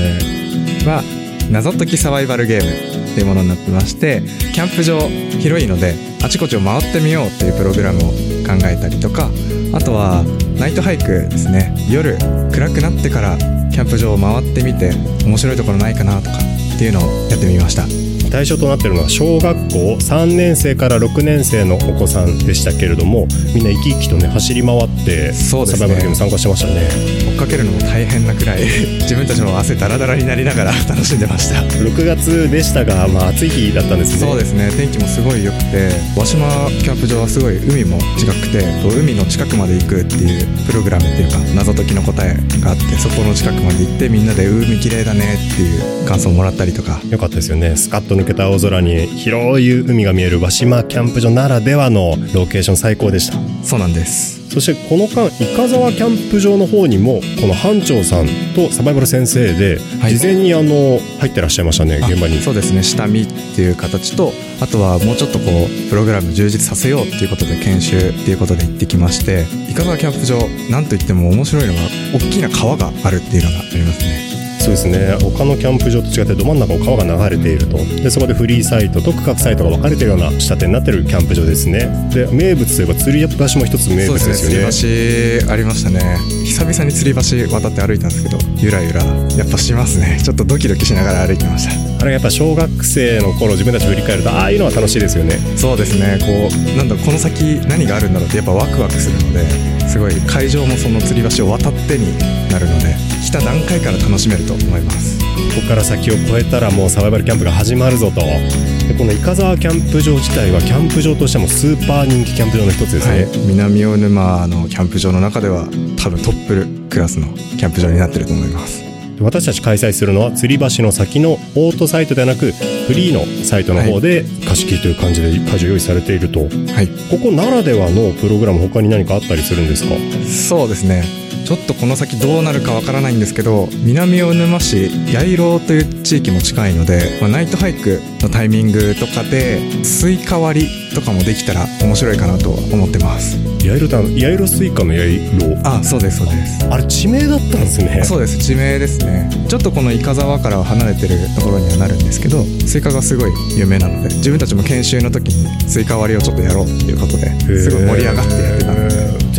は謎解きサバイバルゲームっていうものになってましてキャンプ場広いのであちこちを回ってみようっていうプログラムを考えたりとかあとはナイトハイクですね。夜暗くなってからキャンプ場を回ってみて面白いところないかなとかっていうのをやってみました。対象となっているのは小学校3年生から6年生のお子さんでしたけれどもみんな生き生きとね走り回ってサバイバルゲーム参加してましたねかけるのも大変なくらい 自分たちも汗だらだらになりながら 楽しんでました。6月でしたが、まあ、暑い日だったんですね。そうですね。天気もすごい良くて和島キャンプ場はすごい海も近くて海の近くまで行くっていうプログラムっていうか謎解きの答えがあってそこの近くまで行ってみんなで海綺麗だねっていう感想をもらったりとか。よかったですよね。スカッと抜けた青空に広い海が見える和島キャンプ場ならではのロケーション最高でした。そうなんですそしてこの間伊香沢キャンプ場の方にもこの班長さんとサバイバル先生ではい。事前にあの入ってらっしゃいましたね、あ現場に。そうですね。下見っていう形とあとはもうちょっとこうプログラム充実させようっていうことで研修っていうことで行ってきまして伊香沢キャンプ場なんといっても面白いのが大きな川があるっていうのがありますねそうですね。他のキャンプ場と違ってど真ん中を川が流れていると。でそこでフリーサイトと区画サイトが分かれてるような仕立てになってるキャンプ場ですね。で名物といえば釣り橋も一つ名物ですよね。釣り橋ありましたね。久々に釣り橋渡って歩いたんですけどゆらゆら。やっぱしますね。ちょっとドキドキしながら歩いてました。あれやっぱ小学生の頃自分たち振り返るとああいうのは楽しいですよね。そうですね。こうなんだこの先何があるんだろうってやっぱワクワクするのですごい会場もその吊り橋を渡ってになるので来た段階から楽しめると思います。ここから先を越えたらもうサバイバルキャンプが始まるぞと。でこの伊香沢キャンプ場自体はキャンプ場としてもスーパー人気キャンプ場の一つですね、はい、南大沼のキャンプ場の中では多分トップクラスのキャンプ場になってると思います私たち開催するのは吊り橋の先のオートサイトではなくフリーのサイトの方で貸し切りという感じで会場用意されていると、はい、ここならではのプログラム他に何かあったりするんですか？そうですね。ちょっとこの先どうなるかわからないんですけど南魚沼市八色という地域も近いので、まあ、ナイトハイクのタイミングとかでスイカ割りとかもできたら面白いかなと思ってます。八色ってあの八色スイカの八色あそうですそうです。あれ地名だったんですね。そうです地名ですね。ちょっとこの五十沢からは離れてるところにはなるんですけどスイカがすごい有名なので自分たちも研修の時にスイカ割りをちょっとやろうっていうことですごい盛り上がってやってた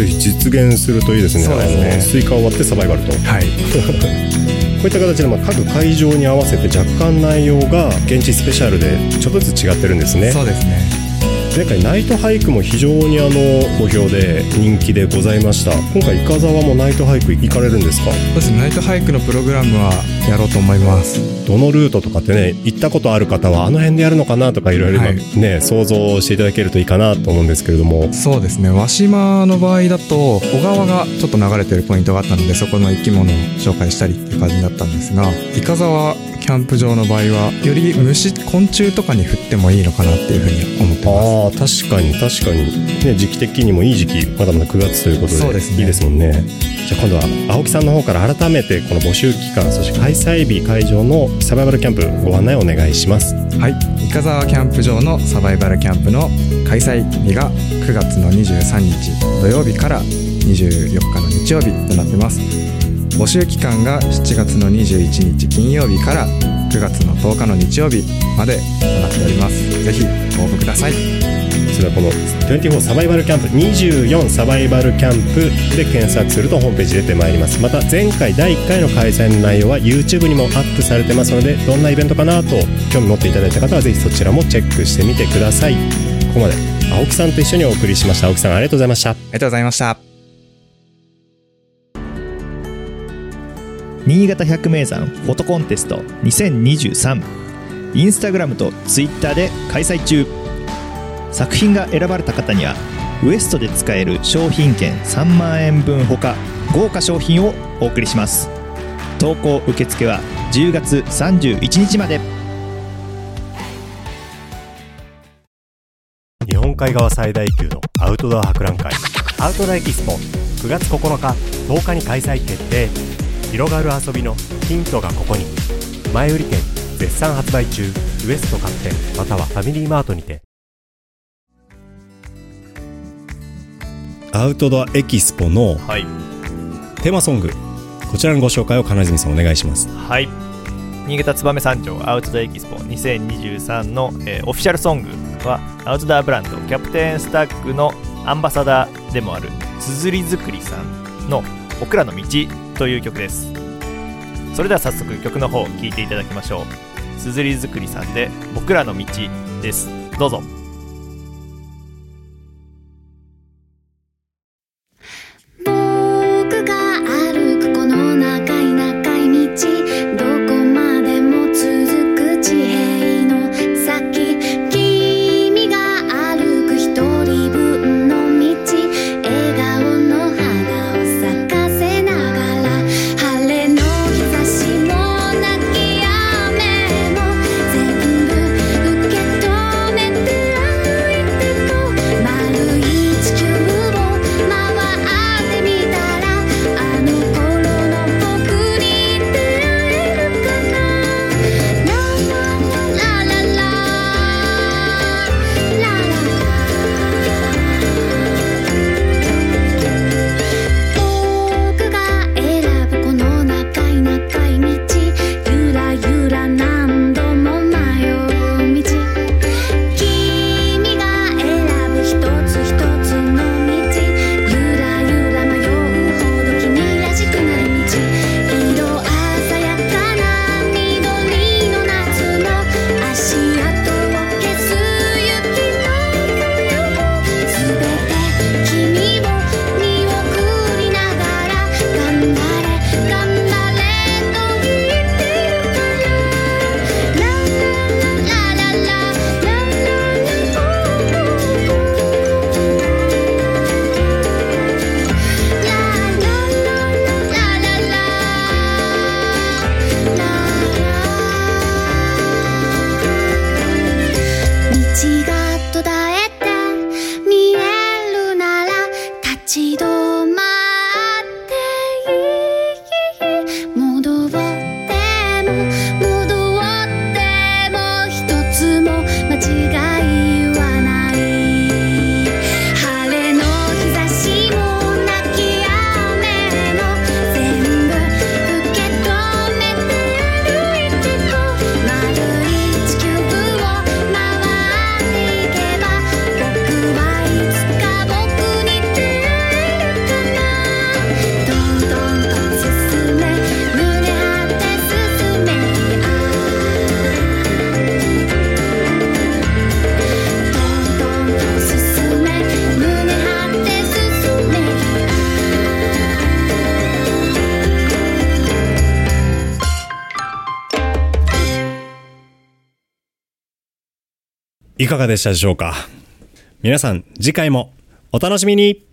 ぜひ実現するといいですね。そうですね。スイカを割ってサバイバルと。はい。こういった形でまあ各会場に合わせて若干内容が現地スペシャルでちょっとずつ違ってるんですね。そうですね。前回ナイトハイクも非常にあの好評で人気でございました。今回伊香沢もナイトハイク行かれるんですか？そうですね。ナイトハイクのプログラムはやろうと思いますどのルートとかってね行ったことある方はあの辺でやるのかなとかいろいろはい。ね、想像していただけるといいかなと思うんですけれども。そうですね。和島の場合だと小川がちょっと流れてるポイントがあったのでそこの生き物を紹介したりっていう感じだったんですが伊香沢キャンプ場の場合はより虫昆虫とかに振ってもいいのかなっていうふうに思ってます。ああ確かに確かに。ね時期的にもいい時期まだまだ9月ということで。そうですね。いいですもんね。じゃあ今度は青木さんの方から改めてこの募集期間そして開催日会場のサバイバルキャンプご案内お願いします。はい。伊香沢キャンプ場のサバイバルキャンプの開催日が9月の23日土曜日から24日の日曜日となってます募集期間が7月の21日金曜日から9月の10日の日曜日までとなっております。ぜひご応募ください。それはこの24サバイバルキャンプ24サバイバルキャンプで検索するとホームページ出てまいります。また前回第1回の開催の内容は YouTube にもアップされてますのでどんなイベントかなと興味持っていただいた方はぜひそちらもチェックしてみてください。ここまで青木さんと一緒にお送りしました。青木さんありがとうございました。ありがとうございました新潟百名山フォトコンテスト2023インスタグラムとツイッターで開催中。作品が選ばれた方にはウエストで使える商品券3万円分ほか豪華商品をお送りします。投稿受付は10月31日まで。日本海側最大級のアウトドア博覧会アウトドアエキスポ。9月9日10日に開催決定。広がる遊びのヒントがここに。前売り券絶賛発売中。ウエスト各店またはファミリーマートにて。アウトドアエキスポのテーマソング、こちらのご紹介を金泉さんお願いします。はい。新潟燕三条アウトドアエキスポ2023の、えー、オフィシャルソングはアウトドアブランドキャプテンスタッグのアンバサダーでもあるつづりづくりさんの「僕らの道」という曲です。それでは早速曲の方聴いていただきましょう。すずりづくりさんで「僕らの道」です。どうぞ。かがでしたでしょうか？皆さん次回もお楽しみに。